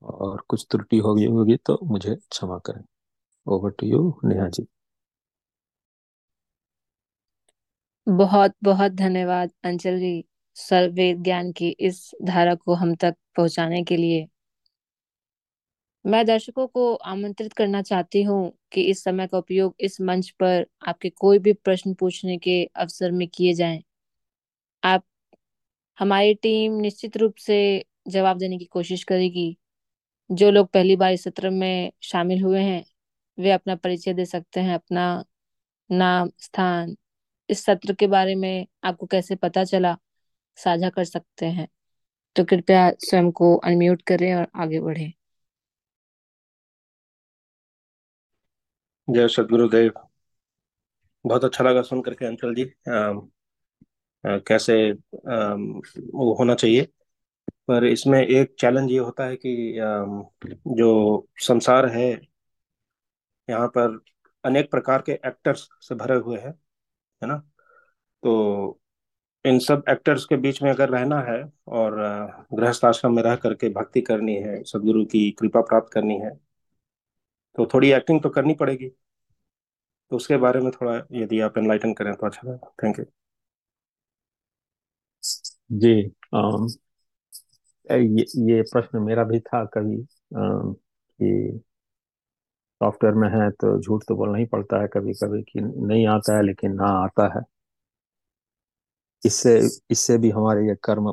और कुछ त्रुटि होगी होगी तो मुझे क्षमा करें। Over to you Neha ji. बहुत बहुत धन्यवाद अंचल जी सर्वेद ज्ञान की इस धारा को हम तक पहुँचाने के लिए। मैं दर्शकों को आमंत्रित करना चाहती हूँ कि इस समय का उपयोग इस मंच पर आपके कोई भी प्रश्न पूछने के अवसर में किए जाएँ। आप हमारी टीम निश्चित रूप से जवाब देने की कोशिश करेगी। जो लोग पहली बार इस सत्र में शामिल हुए हैं, वे अपना परिचय दे सकते हैं, अपना नाम, स्थान इस सत्र के बारे में आपको कैसे पता चला साझा कर सकते हैं। तो कृपया स्वयं को अनम्यूट करें और आगे बढ़े। जय सदगुरुदेव। बहुत अच्छा लगा सुन करके अंचल जी। आ, आ, कैसे आ, वो होना चाहिए। पर इसमें एक चैलेंज ये होता है कि आ, जो संसार है यहाँ पर अनेक प्रकार के एक्टर्स से भरे हुए हैं। है ना? तो इन सब एक्टर्स के बीच में अगर रहना है और गृहस्थ आश्रम में रह करके भक्ति करनी है सदगुरु की कृपा प्राप्त करनी है तो थोड़ी एक्टिंग तो करनी पड़ेगी। तो उसके बारे में थोड़ा यदि आप एनलाइटन करें तो अच्छा लगेगा थैंक यू जी आम, ये ये प्रश्न मेरा भी था कभी कि सॉफ्टवेयर में है तो झूठ तो बोलना ही पड़ता है कभी कभी कि नहीं आता है लेकिन हाँ आता है। इससे इससे भी हमारे ये कर्म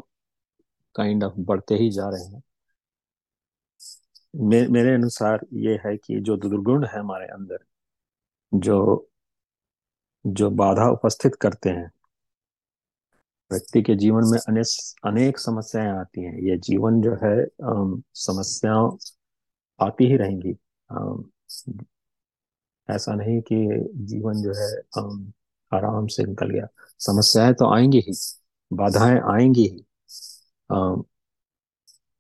काइंड ऑफ़ बढ़ते ही जा रहे हैं। मे, मेरे अनुसार ये है कि जो दुर्गुण है हमारे अंदर जो जो बाधा उपस्थित करते हैं व्यक्ति के जीवन में अनेक अनेक समस्याएँ आती हैं। ये जीवन जो है समस्याओं आती ही रहेंगी। ऐसा नहीं कि जीवन जो है आराम से निकल गया। समस्याएँ तो आएँगी ही, बाधाएँ आएँगी ही।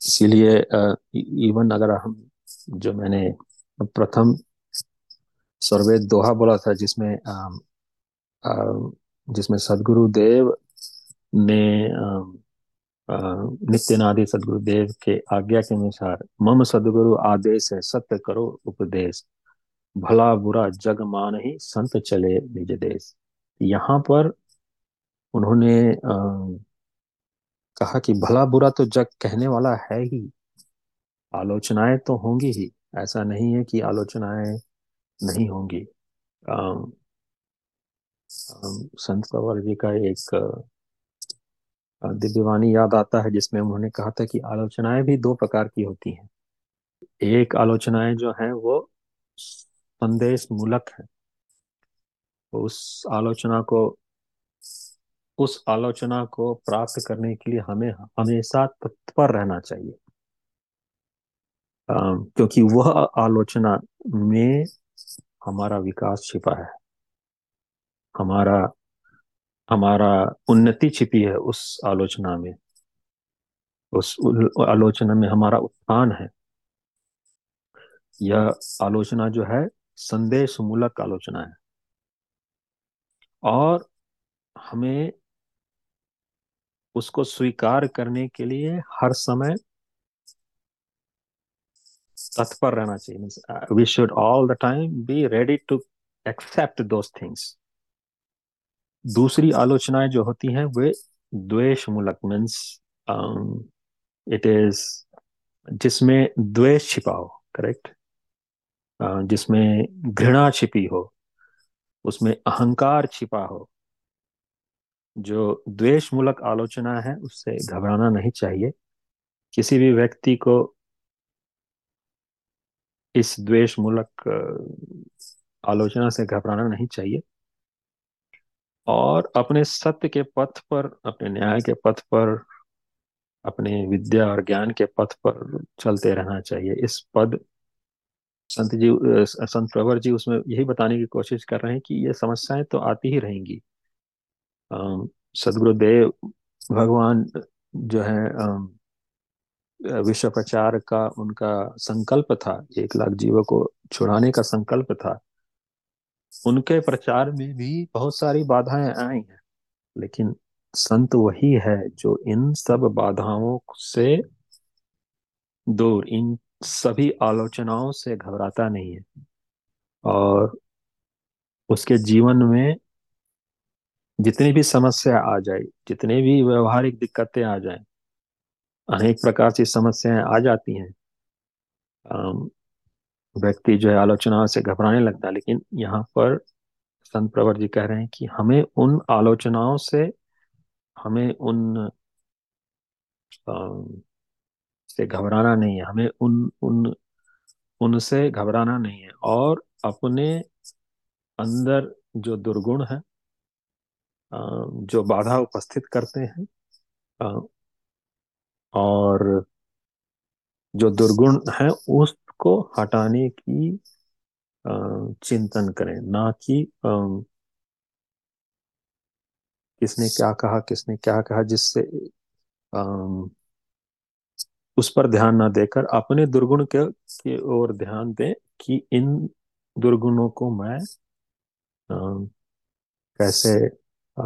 इसीलिए इवन अगर हम, जो मैंने प्रथम सर्वे दोहा बोला था, जिसमें जिसमें सदगुरु देव ने नित्यनादि सदगुरुदेव के आज्ञा के अनुसार मम सदगुरु आदेश है सत्य करो उपदेश। भला बुरा जग मान ही संत चले निज देश। यहाँ पर उन्होंने आ, कहा कि भला बुरा तो जग कहने वाला है ही आलोचनाएँ तो होंगी ही ऐसा नहीं है कि आलोचनाएँ नहीं होंगी। संत पवार जी का एक दिव्यवाणी याद आता है जिसमें उन्होंने कहा था कि आलोचनाएँ भी दो प्रकार की होती हैं। एक आलोचनाएँ जो हैं वो संदेश मूलक है। उस आलोचना को उस आलोचना को प्राप्त करने के लिए हमें हमेशा तत्पर रहना चाहिए। आ, क्योंकि वह आलोचना में हमारा विकास छिपा है। हमारा हमारा उन्नति छिपी है उस आलोचना में। उस आलोचना में हमारा उत्थान है। यह आलोचना जो है संदेश मूलक आलोचना है। और हमें उसको स्वीकार करने के लिए हर समय तत्पर रहना चाहिए। We should all the time be ready to accept those things दूसरी आलोचनाएँ जो होती हैं वे द्वेष मूलक मीन्स इट इज़ जिसमें द्वेष छिपा हो करेक्ट uh, जिसमें घृणा छिपी हो उसमें अहंकार छिपा हो जो द्वेष मूलक आलोचना है उससे घबराना नहीं चाहिए। किसी भी व्यक्ति को इस द्वेष मूलक आलोचना से घबराना नहीं चाहिए। और अपने सत्य के पथ पर, अपने न्याय के पथ पर, अपने विद्या और ज्ञान के पथ पर चलते रहना चाहिए। इस पद, संत जी संत प्रवर जी उसमें यही बताने की कोशिश कर रहे हैं कि ये समस्याएँ तो आती ही रहेंगी। सदगुरुदेव भगवान जो है विश्व प्रचार का उनका संकल्प था। एक लाख जीवों को छुड़ाने का संकल्प था। उनके प्रचार में भी बहुत सारी बाधाएँ आई हैं, लेकिन संत वही है जो इन सब बाधाओं से दूर, इन सभी आलोचनाओं से घबराता नहीं है। और उसके जीवन में जितनी भी समस्या आ जाए, जितने भी व्यवहारिक दिक्कतें आ जाए, अनेक प्रकार की समस्याएँ आ जाती हैं। व्यक्ति जो है आलोचना से घबराने लगता है, लेकिन यहाँ पर संत प्रवर जी कह रहे हैं कि हमें उन आलोचनाओं से, हमें उन से घबराना नहीं है, हमें उन उन, उनसे घबराना नहीं है और अपने अंदर जो दुर्गुण है जो बाधा उपस्थित करते हैं और जो दुर्गुण है उसको हटाने की चिंतन करें ना कि किसने क्या कहा किसने क्या कहा जिससे उस पर ध्यान ना देकर अपने दुर्गुण के की ओर ध्यान दें कि इन दुर्गुणों को मैं आ, कैसे आ,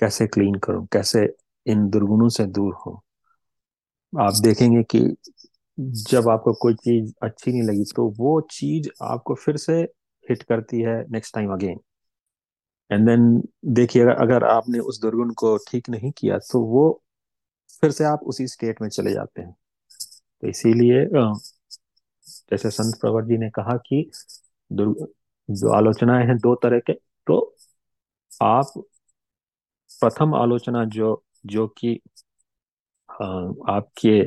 कैसे क्लीन करूँ कैसे इन दुर्गुणों से दूर हो। आप देखेंगे कि जब आपको कोई चीज़ अच्छी नहीं लगी तो वो चीज़ आपको फिर से हिट करती है next time again and then देखिए, अगर आपने उस दुर्गुण को ठीक नहीं किया तो वो फिर से आप उसी स्टेट में चले जाते हैं। तो इसीलिए जैसे संत प्रवर जी ने कहा कि जो आलोचनाएँ हैं दो तरह के तो आप प्रथम आलोचना जो जो कि आपके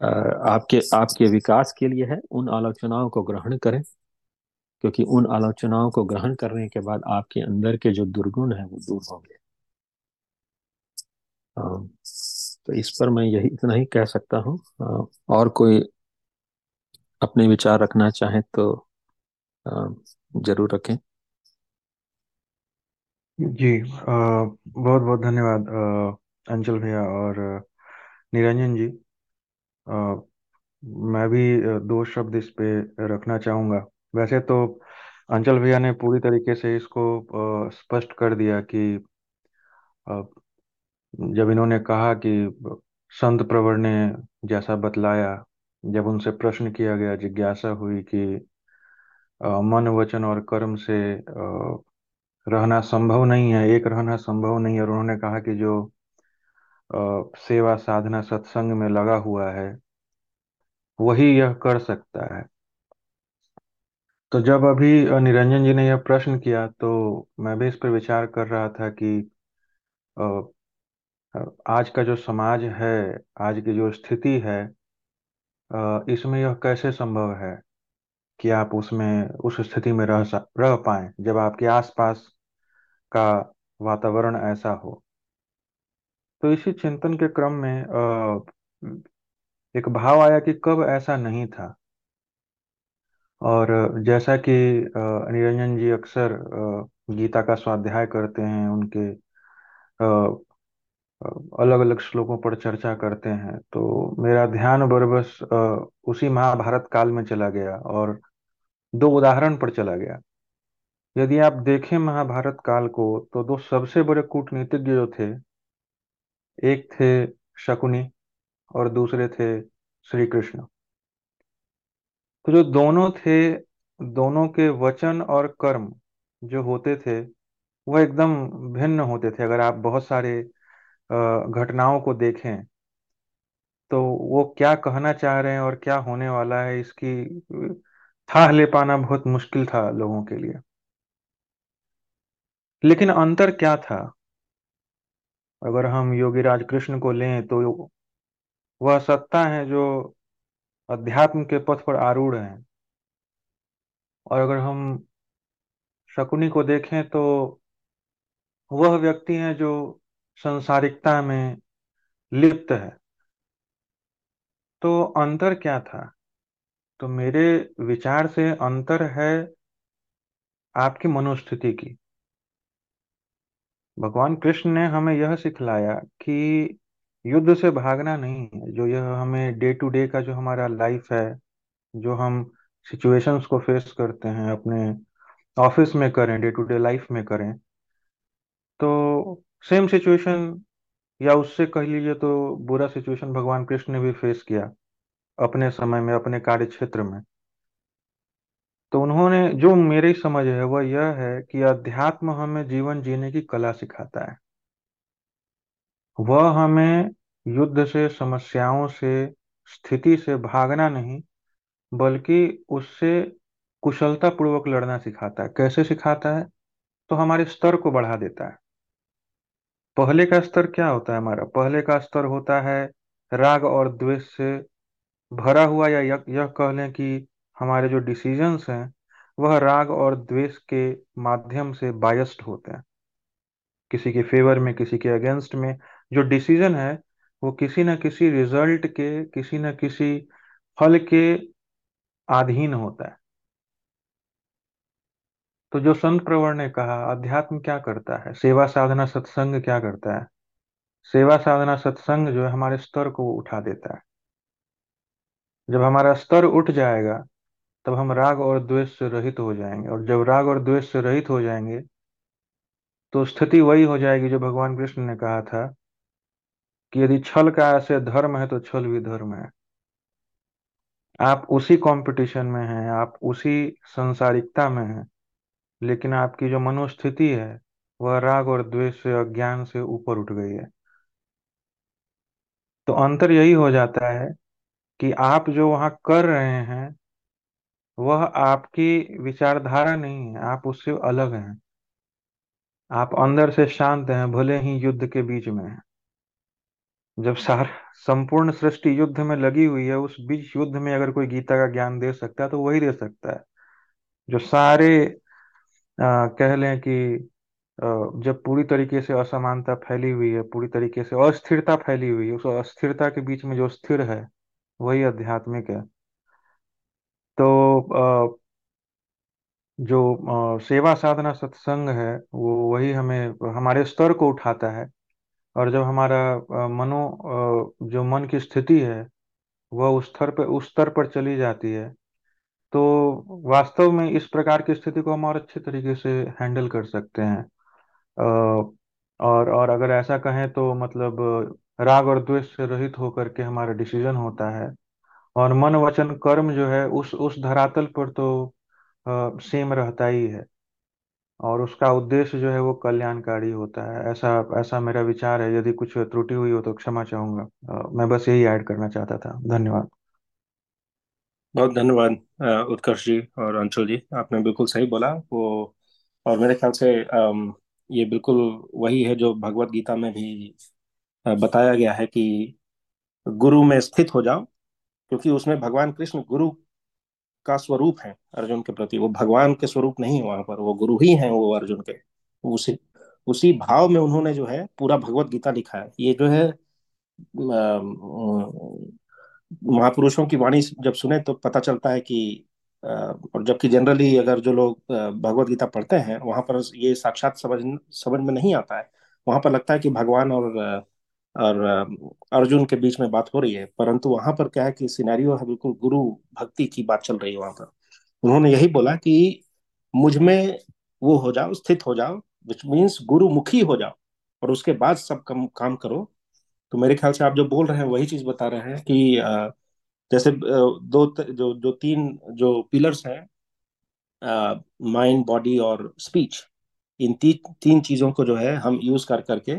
आपके आपके विकास के लिए है, उन आलोचनाओं को ग्रहण करें, क्योंकि उन आलोचनाओं को ग्रहण करने के बाद आपके अंदर के जो दुर्गुण है, वो दूर होंगे। तो इस पर मैं यही इतना ही कह सकता हूँ। और कोई अपने विचार रखना चाहे तो ज़रूर रखें। जी बहुत बहुत धन्यवाद अंचल भैया और निरंजन जी आ, मैं भी दो शब्द इस पे रखना चाहूँगा। वैसे तो अंचल भैया ने पूरी तरीके से इसको स्पष्ट कर दिया कि जब इन्होंने कहा कि संत प्रवर ने जैसा बतलाया जब उनसे प्रश्न किया गया जिज्ञासा हुई कि मन वचन और कर्म से रहना संभव नहीं है एक रहना संभव नहीं है और उन्होंने कहा कि जो सेवा साधना सत्संग में लगा हुआ है, वही यह कर सकता है। तो जब अभी निरंजन जी ने यह प्रश्न किया तो मैं भी इस पर विचार कर रहा था कि आज का जो समाज है, आज की जो स्थिति है इसमें यह कैसे संभव है कि आप उसमें, उस स्थिति में रह रह पाए, जब आपके आसपास का वातावरण ऐसा हो? तो इसी चिंतन के क्रम में एक भाव आया कि कब ऐसा नहीं था। और जैसा कि निरंजन जी अक्सर गीता का स्वाध्याय करते हैं, उनके अलग अलग श्लोकों पर चर्चा करते हैं तो मेरा ध्यान बरबस उसी महाभारत काल में चला गया और दो उदाहरण पर चला गया। यदि आप देखें महाभारत काल को तो दो सबसे बड़े कूटनीतिज्ञ जो थे एक थे शकुनी और दूसरे थे श्री कृष्ण तो जो दोनों थे, दोनों के वचन और कर्म जो होते थे वह एकदम भिन्न होते थे। अगर आप बहुत सारे घटनाओं को देखें तो वो क्या कहना चाह रहे हैं और क्या होने वाला है, इसकी, था ले पाना बहुत मुश्किल था लोगों के लिए। लेकिन अंतर क्या था? अगर हम योगी राज कृष्ण को लें तो वह सत्ता है जो अध्यात्म के पथ पर आरूढ़ है। और अगर हम शकुनी को देखें तो वह व्यक्ति है जो संसारिकता में लिप्त है। तो अंतर क्या था? तो मेरे विचार से अंतर है आपकी मनोस्थिति की। भगवान कृष्ण ने हमें यह सिखलाया कि युद्ध से भागना नहीं है, जो यह हमें डे टू डे का जो हमारा लाइफ है, जो हम सिचुएशंस को फेस करते हैं, अपने ऑफ़िस में करें डे टू डे लाइफ में करें तो सेम सिचुएशन या उससे कह लीजिए तो बुरा सिचुएशन भगवान कृष्ण ने भी फेस किया अपने समय में, अपने कार्य क्षेत्र में। तो उन्होंने जो मेरी समझ है वह यह है कि अध्यात्म हमें जीवन जीने की कला सिखाता है। वह हमें युद्ध से समस्याओं से स्थिति से भागना नहीं बल्कि उससे कुशलता पूर्वक लड़ना सिखाता है। कैसे सिखाता है? तो हमारे स्तर को बढ़ा देता है। पहले का स्तर क्या होता है हमारा? पहले का स्तर होता है राग और द्वेष से भरा हुआ या यह, कह लें कि हमारे जो डिसीजंस हैं, वह राग और द्वेष के माध्यम से बायस्ड होते हैं। किसी के फेवर में, किसी के अगेंस्ट में, जो डिसीज़न है, वो किसी न किसी रिज़ल्ट के, किसी न किसी फल के अधीन होता है। तो जो संत प्रवर ने कहा, अध्यात्म क्या करता है? सेवा साधना सत्संग क्या करता है? सेवा साधना सत्संग जो है, हमारे स्तर को उठा देता है। जब हमारा स्तर उठ जाएगा तब हम राग और द्वेष से रहित हो जाएँगे। और जब राग और द्वेष से रहित हो जाएँगे तो स्थिति वही हो जाएगी जो भगवान कृष्ण ने कहा था कि यदि छल का ऐसे धर्म है तो छल भी धर्म है। आप उसी कंपटीशन में हैं, आप उसी संसारिकता में हैं, लेकिन आपकी जो मनोस्थिति है, वह राग और द्वेष से, अज्ञान से ऊपर उठ गई है। तो अंतर यही हो जाता है कि आप जो वहाँ कर रहे हैं वह आपकी विचारधारा नहीं है आप उससे अलग हैं। आप अंदर से शांत हैं भले ही युद्ध के बीच में हैं। जब सार संपूर्ण सृष्टि युद्ध में लगी हुई है उस बीच युद्ध में अगर कोई गीता का ज्ञान दे सकता है तो वही दे सकता है। जो सारे आ, कह लें कि आ, जब पूरी तरीके से असमानता फैली हुई है पूरी तरीके से अस्थिरता फैली हुई है उस अस्थिरता के बीच में जो स्थिर है वही आध्यात्मिक है। तो आ, जो सेवा साधना सत्संग है वो वही हमें हमारे स्तर को उठाता है। और जब हमारा मनो जो मन की स्थिति है वह उस स्तर पर उस स्तर पर चली जाती है तो वास्तव में इस प्रकार की स्थिति को हम और अच्छे तरीके से हैंडल कर सकते हैं। अ, और और अगर ऐसा कहें तो मतलब राग और द्वेष से रहित होकर के हमारा डिसीज़न होता है। और मन वचन कर्म जो है, उस उस धरातल पर तो सेम रहता ही है। और उसका उद्देश्य जो है, वो कल्याणकारी होता है। ऐसा ऐसा मेरा विचार है। यदि कुछ त्रुटि हुई हो तो क्षमा चाहूँगा। मैं बस यही ऐड करना चाहता था। धन्यवाद। बहुत धन्यवाद उत्कर्ष जी और अंशुल जी। आपने बिल्कुल सही बोला। वो, और मेरे ख्याल से ये बिल्कुल वही है जो भगवत गीता में भी बताया गया है कि गुरु में स्थित हो जाओ क्योंकि उसमें भगवान कृष्ण गुरु का स्वरूप है, अर्जुन के प्रति। वो भगवान के स्वरूप नहीं वहाँ पर, वो गुरु ही हैं वो अर्जुन के। उसी उसी भाव में उन्होंने जो है पूरा भगवत गीता लिखा है। ये जो है महापुरुषों की वाणी जब सुने तो पता चलता है कि और जबकि जनरली अगर जो लोग भगवत गीता पढ़ते हैं, वहाँ पर ये साक्षात समझ समझ में नहीं आता है। वहाँ पर लगता है कि भगवान और और अर्जुन के बीच में बात हो रही है परंतु वहाँ पर क्या है कि सिनेरियो है बिल्कुल गुरु भक्ति की बात चल रही है वहाँ पर। उन्होंने यही बोला कि मुझमें वो हो जाओ स्थित हो जाओ विच मीन्स गुरुमुखी हो जाओ और उसके बाद सब काम काम करो। तो मेरे ख्याल से आप जो बोल रहे हैं वही चीज़ बता रहे हैं कि जैसे दो जो जो तीन जो पिलर्स हैं माइंड बॉडी और स्पीच इन ती, तीन चीज़ों को जो है हम यूज़ कर करके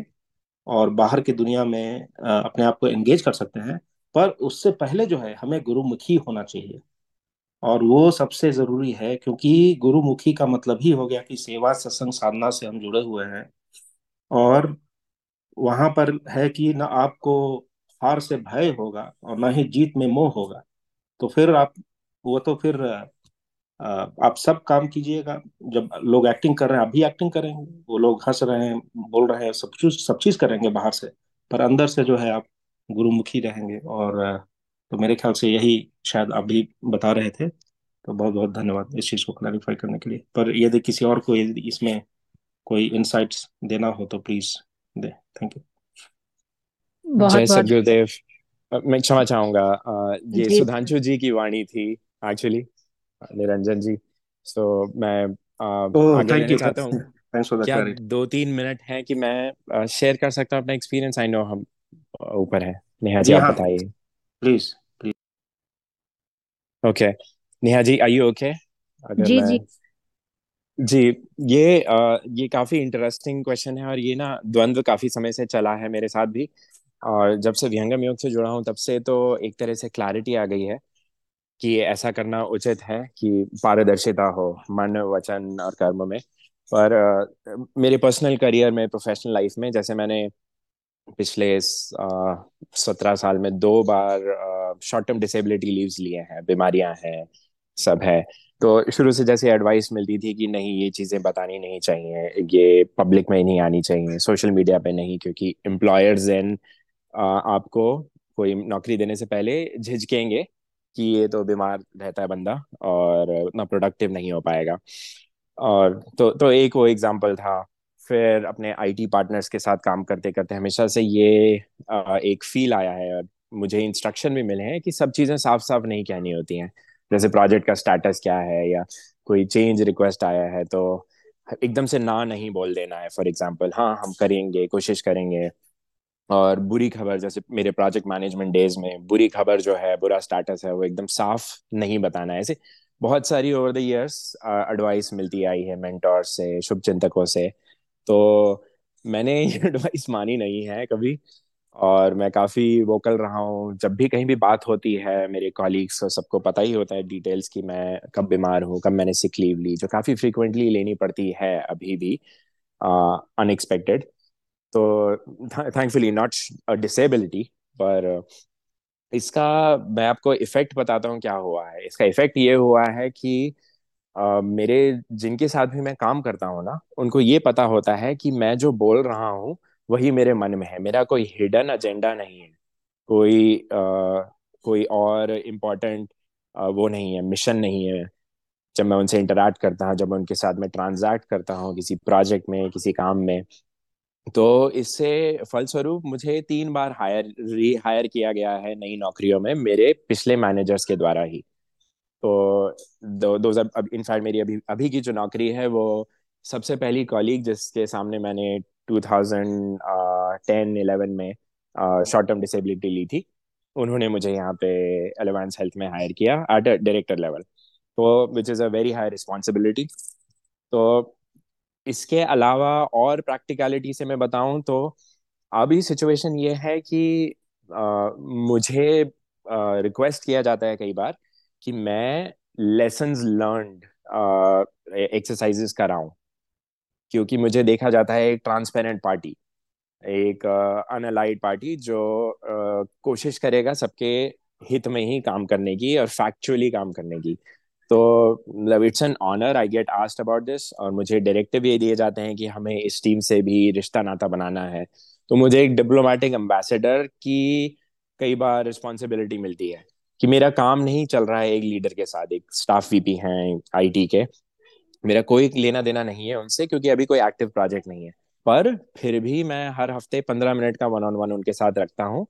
और बाहर की दुनिया में अपने आप को एंगेज कर सकते हैं, पर उससे पहले जो है, हमें गुरुमुखी होना चाहिए। और वो सबसे ज़रूरी है, क्योंकि गुरुमुखी का मतलब ही हो गया कि सेवा, सत्संग, साधना से हम जुड़े हुए हैं। और वहाँ पर है कि ना आपको हार से भय होगा और ना ही जीत में मोह होगा। तो फिर आप, वो तो फिर आप सब काम कीजिएगा। जब लोग एक्टिंग कर रहे हैं आप भी एक्टिंग करेंगे। वो लोग हंस रहे हैं बोल रहे हैं सब चीज़ सब चीज़ करेंगे बाहर से। पर अंदर से जो है आप गुरुमुखी रहेंगे। और तो मेरे ख्याल से यही शायद आप भी बता रहे थे। तो बहुत बहुत धन्यवाद इस चीज़ को क्लैरिफाई करने के लिए। पर यदि किसी और को यदि इसमें कोई इंसाइट्स देना हो तो प्लीज़ दे। थैंक यू जय सदगुरुदेव मैं क्षमा चाहूँगा। ये सुधांशु जी की वाणी थी एक्चुअली निरंजन जी। सो मैं ओह आगे थैंक यू चाहता हूँ। क्या दो तीन मिनट हैं कि मैं शेयर कर सकता हूँ अपना एक्सपीरियंस आई नो हम ऊपर है। नेहा जी आप बताइए। Please please okay Neha ji आइए ओके जी जी। जी ये अ, ये काफ़ी इंटरेस्टिंग क्वेश्चन है और ये ना द्वंद्व काफ़ी समय से चला है मेरे साथ भी। और जब से विहंगम योग से जुड़ा हूँ तब से तो एक तरह से क्लैरिटी आ गई है। कि ऐसा करना उचित है कि पारदर्शिता हो मन वचन और कर्म में। पर uh, मेरे पर्सनल करियर में प्रोफेशनल लाइफ में जैसे मैंने पिछले सत्रह uh, साल में दो बार शॉर्ट टर्म डिसेबिलिटी लीव्स लिए हैं बीमारियाँ हैं सब है। तो शुरू से जैसे एडवाइस मिलती थी कि नहीं ये चीज़ें बतानी नहीं चाहिए ये पब्लिक में नहीं आनी चाहिए सोशल मीडिया पे नहीं क्योंकि एम्प्लॉयर्स एन आपको कोई नौकरी देने से पहले झिझकेंगे। कि ये तो बीमार रहता है बंदा और उतना प्रोडक्टिव नहीं हो पाएगा। और तो तो एक वो एग्जांपल था, फिर अपने आईटी पार्टनर्स के साथ काम करते करते हमेशा से ये एक फील आया है और मुझे इंस्ट्रक्शन भी मिले हैं कि सब चीज़ें साफ़ साफ़ नहीं कहनी होती हैं। जैसे प्रोजेक्ट का स्टेटस क्या है या कोई चेंज रिक्वेस्ट आया है तो एकदम से ना नहीं बोल देना है फॉर एग्ज़ाम्पल हाँ हम करेंगे, कोशिश करेंगे। और बुरी खबर जैसे मेरे प्रोजेक्ट मैनेजमेंट डेज़ में बुरी खबर जो है बुरा स्टेटस है वो एकदम साफ़ नहीं बताना है। ऐसे बहुत सारी ओवर द इयर्स एडवाइस मिलती आई है मेंटोर से शुभ चिंतकों से। तो मैंने ये एडवाइस मानी नहीं है कभी और मैं काफ़ी वोकल रहा हूँ। जब भी कहीं भी बात होती है मेरे कॉलीग्स को सबको पता ही होता है डिटेल्स कि मैं कब बीमार हूँ कब मैंने सिक लीव ली जो काफ़ी फ्रिक्वेंटली लेनी पड़ती है अभी भी अनएक्सपेक्टेड uh, तो थैंकफुली नॉट डिसेबिलिटी पर इसका मैं आपको इफ़ेक्ट बताता हूँ क्या हुआ है। इसका इफ़ेक्ट ये हुआ है कि Uh, मेरे जिनके साथ भी मैं काम करता हूँ ना उनको ये पता होता है कि मैं जो बोल रहा हूँ वही मेरे मन में है। मेरा कोई हिडन एजेंडा नहीं है। कोई आ, कोई और इम्पोर्टेंट uh, वो नहीं है मिशन नहीं है। जब मैं उनसे इंटरेक्ट करता हूँ जब मैं उनके साथ में ट्रांजैक्ट करता हूँ किसी प्रोजेक्ट में किसी काम में तो इससे फलस्वरूप मुझे तीन बार हायर री हायर किया गया है नई नौकरियों में मेरे पिछले मैनेजर्स के द्वारा ही। तो दो दो अब इनफैक्ट मेरी अभी अभी की जो नौकरी है वो सबसे पहली कॉलीग जिसके सामने मैंने 2010 11 में शॉर्ट टर्म डिसेबिलिटी ली थी, उन्होंने मुझे यहाँ पे एलिवेंस हेल्थ में हायर किया एट डायरेक्टर लेवल तो which is a very high responsibility तो इसके अलावा और प्रैक्टिकलिटी से मैं बताऊँ तो अभी सिचुएशन ये है कि आ, मुझे रिक्वेस्ट किया जाता है कई बार कि मैं लेसन लर्नड एक्सरसाइजेस कराऊं। क्योंकि मुझे देखा जाता है एक ट्रांसपेरेंट पार्टी एक अनअलाइड पार्टी जो uh, कोशिश करेगा सबके हित में ही काम करने की और फैक्चुअली काम करने की। तो it's an honour I get asked about this और मुझे डायरेक्टिव ये दिए जाते हैं कि हमें इस टीम से भी रिश्ता नाता बनाना है। तो मुझे एक डिप्लोमेटिक एम्बेसडर की कई बार रिस्पॉन्सिबिलिटी मिलती है कि मेरा काम नहीं चल रहा है एक लीडर के साथ, एक स्टाफ वीपी हैं आईटी के। मेरा कोई लेना देना नहीं है उनसे क्योंकि अभी कोई एक्टिव प्रोजेक्ट नहीं है। पर फिर भी मैं हर हफ़्ते पंद्रह मिनट का वन ऑन वन उनके साथ रखता हूँ।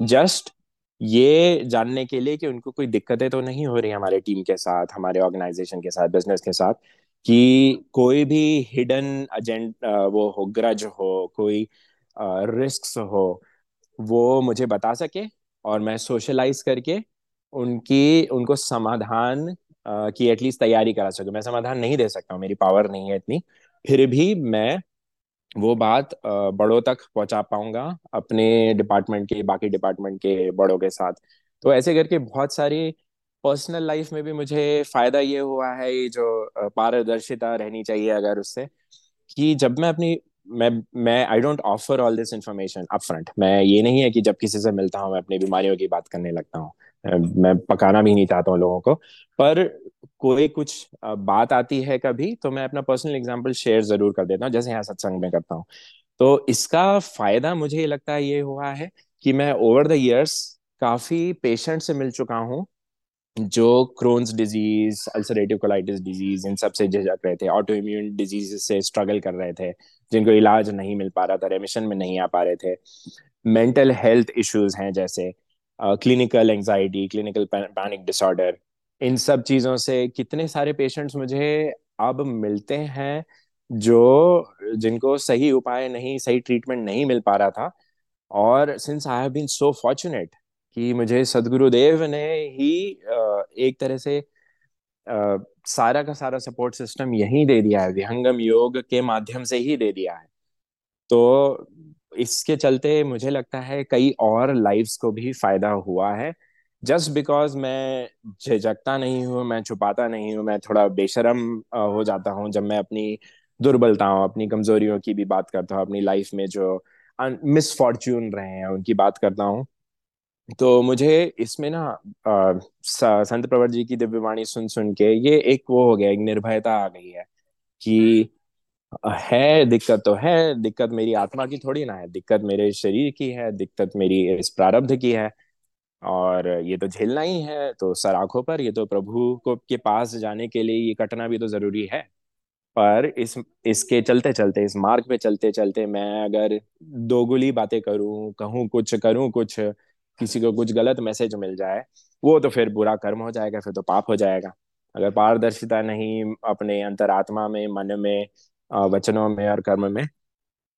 जस्ट ये जानने के लिए कि उनको कोई दिक्कतें तो नहीं हो रही हमारे टीम के साथ, हमारे ऑर्गेनाइजेशन के साथ, बिज़नेस के साथ, कि कोई भी हिडन एजेंड वो हो, ग्रज हो, कोई रिस्क हो, वो मुझे बता सके और मैं सोशलाइज करके उनकी, उनको समाधान की एटलीस्ट तैयारी करा सकूँ। मैं समाधान नहीं दे सकता हूँ, मेरी पावर नहीं है इतनी। फिर भी मैं वो बात बड़ों तक पहुँचा पाऊँगा अपने डिपार्टमेंट के, बाकी डिपार्टमेंट के बड़ों के साथ। तो ऐसे करके बहुत सारी पर्सनल लाइफ में भी मुझे फ़ायदा ये हुआ है, ये जो पारदर्शिता रहनी चाहिए अगर उससे, कि जब मैं अपनी, मैं मैं I don't offer all this information up front मैं ये नहीं है कि जब किसी से मिलता हूँ, मैं अपनी बीमारियों की बात करने लगता हूँ। मैं पकाना भी नहीं चाहता हूँ लोगों को, पर कोई कुछ बात आती है कभी तो मैं अपना पर्सनल एग्जांपल शेयर ज़रूर कर देता हूँ, जैसे यहाँ सत्संग में करता हूँ। तो इसका फ़ायदा मुझे ये लगता है, ये हुआ है कि मैं ओवर द इयर्स काफ़ी पेशेंट से मिल चुका हूँ, जो Crohn's disease ulcerative colitis disease इन सबसे झिझक रहे थे ऑटो इम्यून डिज़ीज़ से स्ट्रगल कर रहे थे, जिनको इलाज नहीं मिल पा रहा था रेमिशन में नहीं आ पा रहे थे। मेंटल हेल्थ इश्यूज़ हैं जैसे clinical anxiety clinical panic disorder इन सब चीज़ों से कितने सारे पेशेंट्स मुझे अब मिलते हैं जो जिनको सही उपाय नहीं, सही ट्रीटमेंट नहीं मिल पा रहा था। और since I have been so fortunate कि मुझे सदगुरुदेव ने ही एक तरह से सारा का सारा सपोर्ट सिस्टम यही दे दिया है, विहंगम योग के माध्यम से ही दे दिया है। तो इसके चलते मुझे लगता है कई और लाइफ्स को भी फ़ायदा हुआ है। जस्ट बिकॉज़ मैं झिझकता नहीं हूँ, मैं छुपाता नहीं हूँ, मैं थोड़ा बेशरम हो जाता हूँ जब मैं अपनी दुर्बलताओं अपनी कमजोरियों की भी बात करता हूँ, अपनी लाइफ में जो मिसफॉर्च्यून रहे हैं, उनकी बात करता हूँ। तो मुझे इसमें ना संत प्रवर जी की दिव्यवाणी सुन सुन के ये एक वो हो गया, एक निर्भयता आ गई है कि है दिक्कत तो है, दिक्कत मेरी आत्मा की थोड़ी ना है, दिक्कत मेरे शरीर की है, दिक्कत मेरी इस प्रारब्ध की है। और ये तो झेलना ही है तो सर आँखों पर, ये तो प्रभु को, के पास जाने के लिए ये कटना भी तो ज़रूरी है। पर इस, इसके चलते चलते, इस मार्ग पे चलते चलते मैं अगर दोगुली बातें करूँ, कहूँ कुछ, करूँ कुछ, किसी को कुछ गलत मैसेज मिल जाए, वो तो फिर बुरा कर्म हो जाएगा, फिर तो पाप हो जाएगा। अगर पारदर्शिता नहीं अपने अंतरात्मा में, मन में वचनों में और कर्म में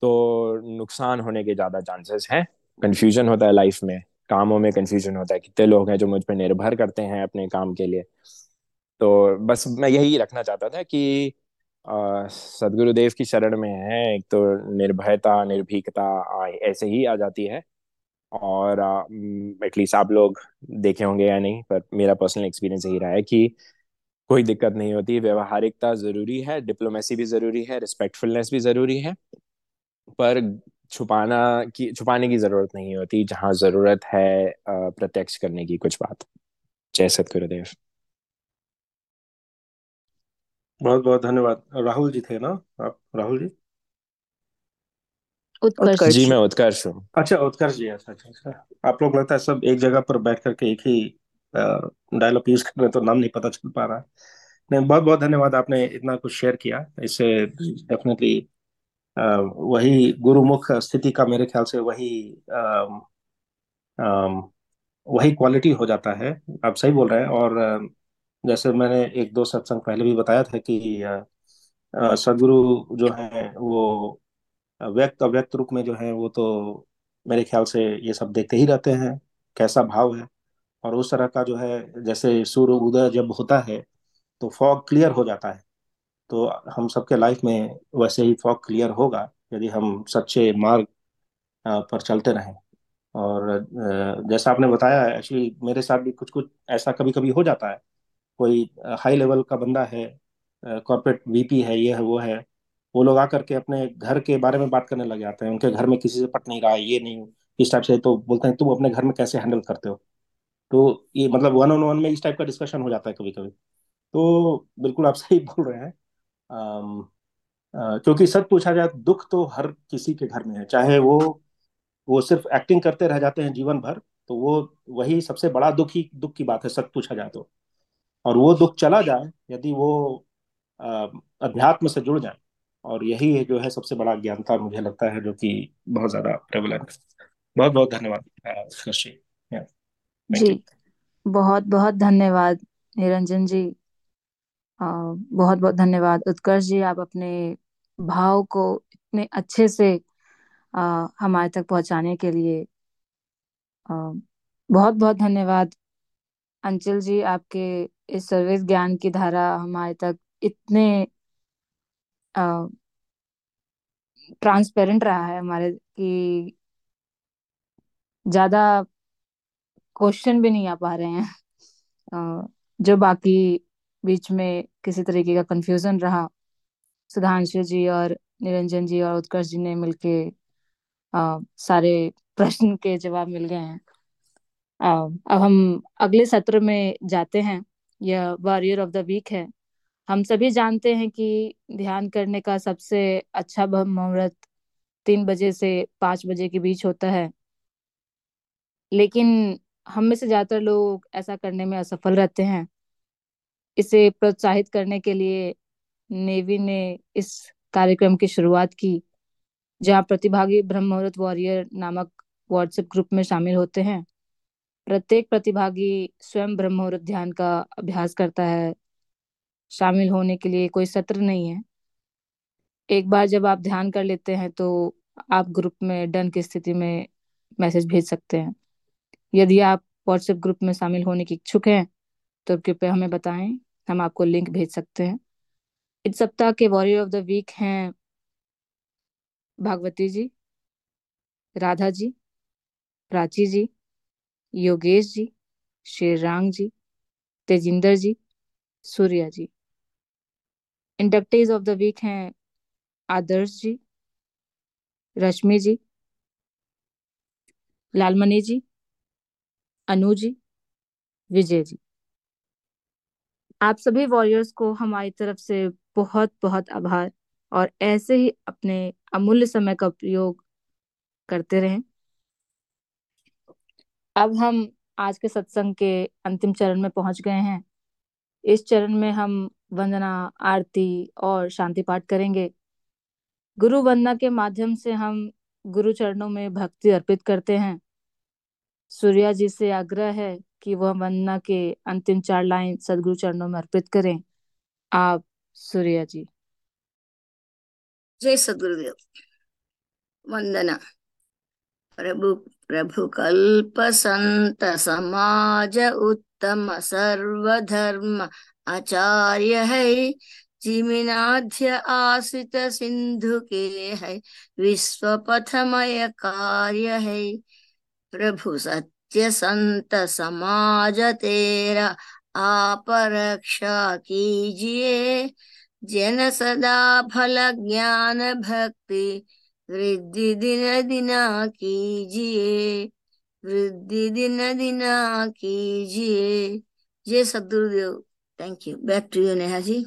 तो नुकसान होने के ज़्यादा चांसेस हैं। कंफ्यूजन होता है लाइफ में। कामों में कंफ्यूजन होता है, कितने लोग हैं जो मुझ पर निर्भर करते हैं अपने काम के लिए। तो बस मैं यही रखना चाहता था कि सदगुरुदेव की शरण में है, एक तो निर्भयता, निर्भीकता ऐसे ही आ जाती है। और एटलीस्ट आप लोग देखे होंगे या नहीं, पर मेरा पर्सनल एक्सपीरियंस यही रहा है कि कोई दिक्कत नहीं होती। व्यवहारिकता ज़रूरी है डिप्लोमेसी भी ज़रूरी है रिस्पेक्टफुलनेस भी ज़रूरी है। पर छुपाना की छुपाने की ज़रूरत नहीं होती जहाँ ज़रूरत है प्रत्यक्ष करने की कुछ बात। जय सतगुरुदेव। बहुत बहुत धन्यवाद। राहुल जी थे ना आप? राहुल जी? उत्कर्ष। जी मैं उत्कर्ष हूँ। अच्छा उत्कर्ष जी अच्छा अच्छा अच्छा। आप लोग लगता है सब एक जगह पर बैठ करके एक ही डायलॉग यूज़ कर रहे तो नाम नहीं पता चल पा रहा है। नहीं बहुत बहुत धन्यवाद आपने इतना कुछ शेयर किया। इससे डेफिनेटली वही गुरुमुख स्थिति का मेरे ख्याल से वही अम, वही क्वालिटी हो जाता है। आप सही बोल रहे हैं और जैसे मैंने एक दो सत्संग पहले भी बताया था कि अ, जो है वो व्यक्त अव्यक्त रूप में जो है वो तो मेरे ख्याल से ये सब देखते ही रहते हैं कैसा भाव है। और उस तरह का जो है जैसे सूर्य उदय जब होता है तो फॉग क्लियर हो जाता है। तो हम सबके लाइफ में वैसे ही फॉग क्लियर होगा, यदि हम सच्चे मार्ग पर चलते रहें। और जैसा आपने बताया एक्चुअली मेरे साथ भी कुछ कुछ ऐसा कभी कभी हो जाता है। कोई हाई लेवल का बंदा है कॉर्पोरेट वीपी है, ये है, वो है, वो लोग आकर के अपने घर के बारे में बात करने लग जाते हैं। उनके घर में किसी से पट नहीं रहा है ये नहीं, इस टाइप से तो बोलते हैं, तुम अपने घर में कैसे हैंडल करते हो? तो ये मतलब वन ऑन वन में इस टाइप का डिस्कशन हो जाता है कभी कभी तो बिल्कुल आप सही बोल रहे हैं। क्योंकि सच पूछा जाए, दुख तो हर किसी के घर में है। चाहे वो वो सिर्फ़ एक्टिंग करते रह जाते हैं जीवन भर तो वो, वही सबसे बड़ा दुख ही, दुख की बात है सच पूछा जाए तो। और वो दुख चला जाए, यदि वो अध्यात्म से जुड़ जाए, और यही है जो है सबसे बड़ा ज्ञानता मुझे लगता है, जो कि बहुत ज़्यादा प्रेवलेंट बहुत बहुत धन्यवाद जी। बहुत बहुत धन्यवाद, निरंजन जी। बहुत बहुत धन्यवाद। उत्कर्ष जी आप अपने भाव को इतने अच्छे से आ, हमारे तक पहुँचाने के लिए आ, बहुत बहुत धन्यवाद। अंचल जी आपके इस सर्विस ज्ञान की धारा हमारे तक इतने ट्रांसपेरेंट रहा है हमारे कि ज़्यादा क्वेश्चन भी नहीं आ पा रहे हैं। अ, जो बाकी बीच में किसी तरीके का कंफ्यूजन रहा। सुधांशु जी और निरंजन जी और उत्कर्ष जी ने मिलके अ, सारे प्रश्न के जवाब मिल गए हैं। अ, अब हम अगले सत्र में जाते हैं। यह वॉरियर ऑफ़ द वीक है। हम सभी जानते हैं कि ध्यान करने का सबसे अच्छा मुहूर्त तीन बजे से पाँच बजे के बीच होता है। लेकिन हम में से ज़्यादातर लोग ऐसा करने में असफल रहते हैं। इसे प्रोत्साहित करने के लिए नेवी ने इस कार्यक्रम की शुरुआत की, जहाँ प्रतिभागी ब्रह्म मुहूर्त वॉरियर नामक व्हाट्सएप ग्रुप में शामिल होते हैं। प्रत्येक प्रतिभागी स्वयं ब्रह्म मुहूर्त ध्यान का अभ्यास करता है। शामिल होने के लिए कोई सत्र नहीं है। एक बार जब आप ध्यान कर लेते हैं तो आप ग्रुप में डन की स्थिति में मैसेज भेज सकते हैं। यदि आप व्हाट्सएप ग्रुप में शामिल होने के इच्छुक हैं तो कृपया हमें बताएँ। हम आपको लिंक भेज सकते हैं। इस सप्ताह के वॉरियर ऑफ़ द वीक हैं Bhagwati ji, Radha ji, Prachi ji, Yogesh ji Sherang ji, Tejinder ji, Surya ji. Inductees of the week हैं आदर्श जी, रश्मि जी, लालमणि जी, अनु जी, विजय जी। आप सभी वॉरियर्स को हमारी तरफ़ से बहुत बहुत आभार। और ऐसे ही अपने अमूल्य समय का उपयोग करते रहें। अब हम आज के सत्संग के अंतिम चरण में पहुँच गए हैं। इस चरण में हम वंदना, आरती और शांति पाठ करेंगे। गुरु वंदना के माध्यम से हम गुरु चरणों में भक्ति अर्पित करते हैं। सूर्या जी से आग्रह है कि वह वंदना के अंतिम चार लाइन सदगुरु चरणों में अर्पित करें। आप, सूर्या जी। जय सदगुरुदेव। वंदना। प्रभु प्रभु कल्प संत समाज उत्तम सर्वधर्म आचार्य है। जिमिनाध्य आश्रित सिंधु के है। विश्व पथमय कार्य है। प्रभु सत्य संत समाज तेरा आप रक्षा कीजिए। जन सदा फल ज्ञान भक्ति वृद्धि दिन दिना कीजिए। वृद्धि दिन दिना कीजिए। जय Sadgurudev. Thank you back to you Neha ji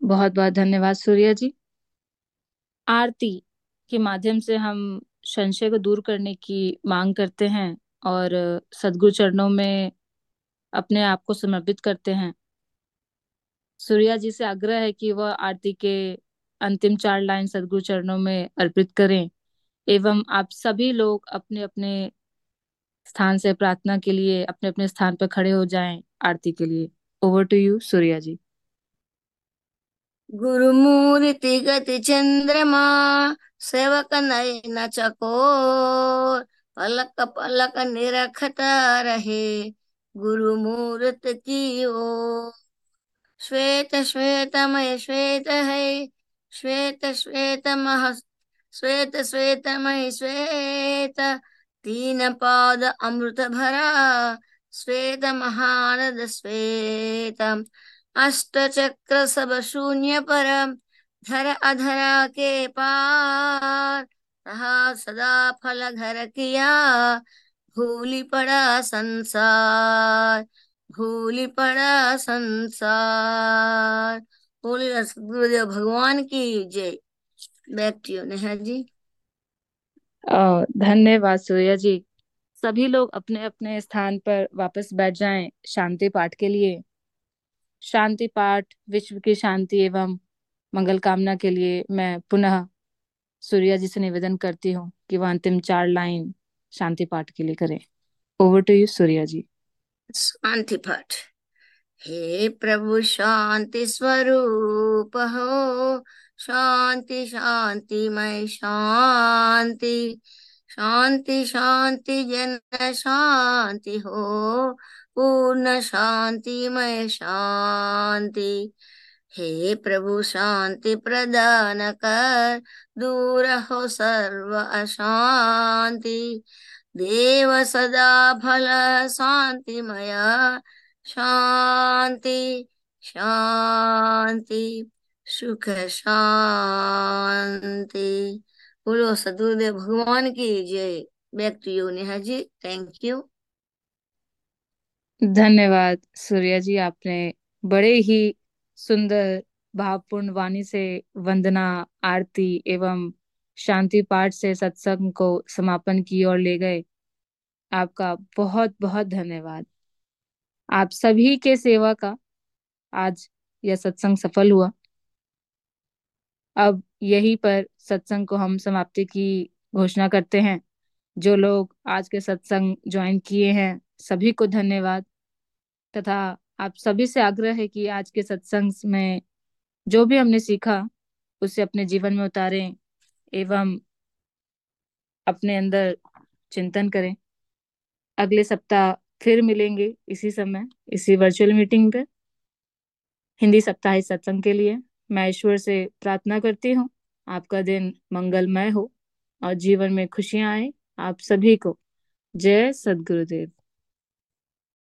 बहुत बहुत धन्यवाद सूर्या जी। आरती के माध्यम से हम संशय को दूर करने की मांग करते हैं और सदगुरु चरणों में अपने आप को समर्पित करते हैं। सूर्या जी से आग्रह है कि वह आरती के अंतिम चार लाइन सदगुरु चरणों में अर्पित करें एवं आप सभी लोग अपने अपने स्थान से प्रार्थना के लिए अपने अपने स्थान पर खड़े हो जाएँ आरती के लिए। Over to you Surya ji. Gurumurthy गति चंद्रमा सेवक नयन चकोर पलक पलक निरखता रहे गुरुमूर्त की ओर। श्वेत श्वेतमय श्वेत है, श्वेत श्वेत मह श्वेत श्वेतमय श्वेत। तीन पाद अमृत भरा, श्वेत महानद श्वेत अष्ट चक्र सब शून्य पर धर अधरा के पार, रहा सदा फल घर किया। भूली पड़ा संसार, भूली पड़ा संसार। बोले भगवान की जय। Back to you, Neha ji. धन्यवाद सूर्या जी। सभी लोग अपने अपने स्थान पर वापस बैठ जाएँ शांति पाठ के लिए। शांति पाठ, विश्व की शांति एवं मंगल कामना के लिए मैं पुनः सूर्या जी से निवेदन करती हूँ कि वह अंतिम चार लाइन शांति पाठ के लिए करें। Over to you Surya ji. शांति पाठ। हे प्रभु, शांति स्वरूप हो। शांति शांति मय शांति। शांति शांति, जन शांति हो। पूर्ण शांति मय शांति। हे प्रभु, शांति प्रदान कर। दूर हो सर्व अशांति। देव सदा फल शांतिमया। शांति शांति, सुख शांति। बोलो, सदगुरुदेव, भगवान की जय। Back to you Neha ji. Thank you धन्यवाद सूर्या जी, आपने बड़े ही सुंदर भावपूर्ण वाणी से वंदना, आरती एवं शांति पाठ से सत्संग को समापन की ओर ले गए। आपका बहुत बहुत धन्यवाद। आप सभी के सेवा का आज यह सत्संग सफल हुआ। अब यही पर सत्संग को हम समाप्ति की घोषणा करते हैं। जो लोग आज के सत्संग ज्वाइन किए हैं, सभी को धन्यवाद। तथा आप सभी से आग्रह है कि आज के सत्संग में जो भी हमने सीखा, उसे अपने जीवन में उतारें एवं अपने अंदर चिंतन करें। अगले सप्ताह फिर मिलेंगे इसी समय, इसी वर्चुअल मीटिंग पे। हिंदी सप्ताह सत्संग के लिए मैं ईश्वर से प्रार्थना करती हूँ, आपका दिन मंगलमय हो और जीवन में खुशियाँ आए। आप सभी को जय सदगुरुदेव।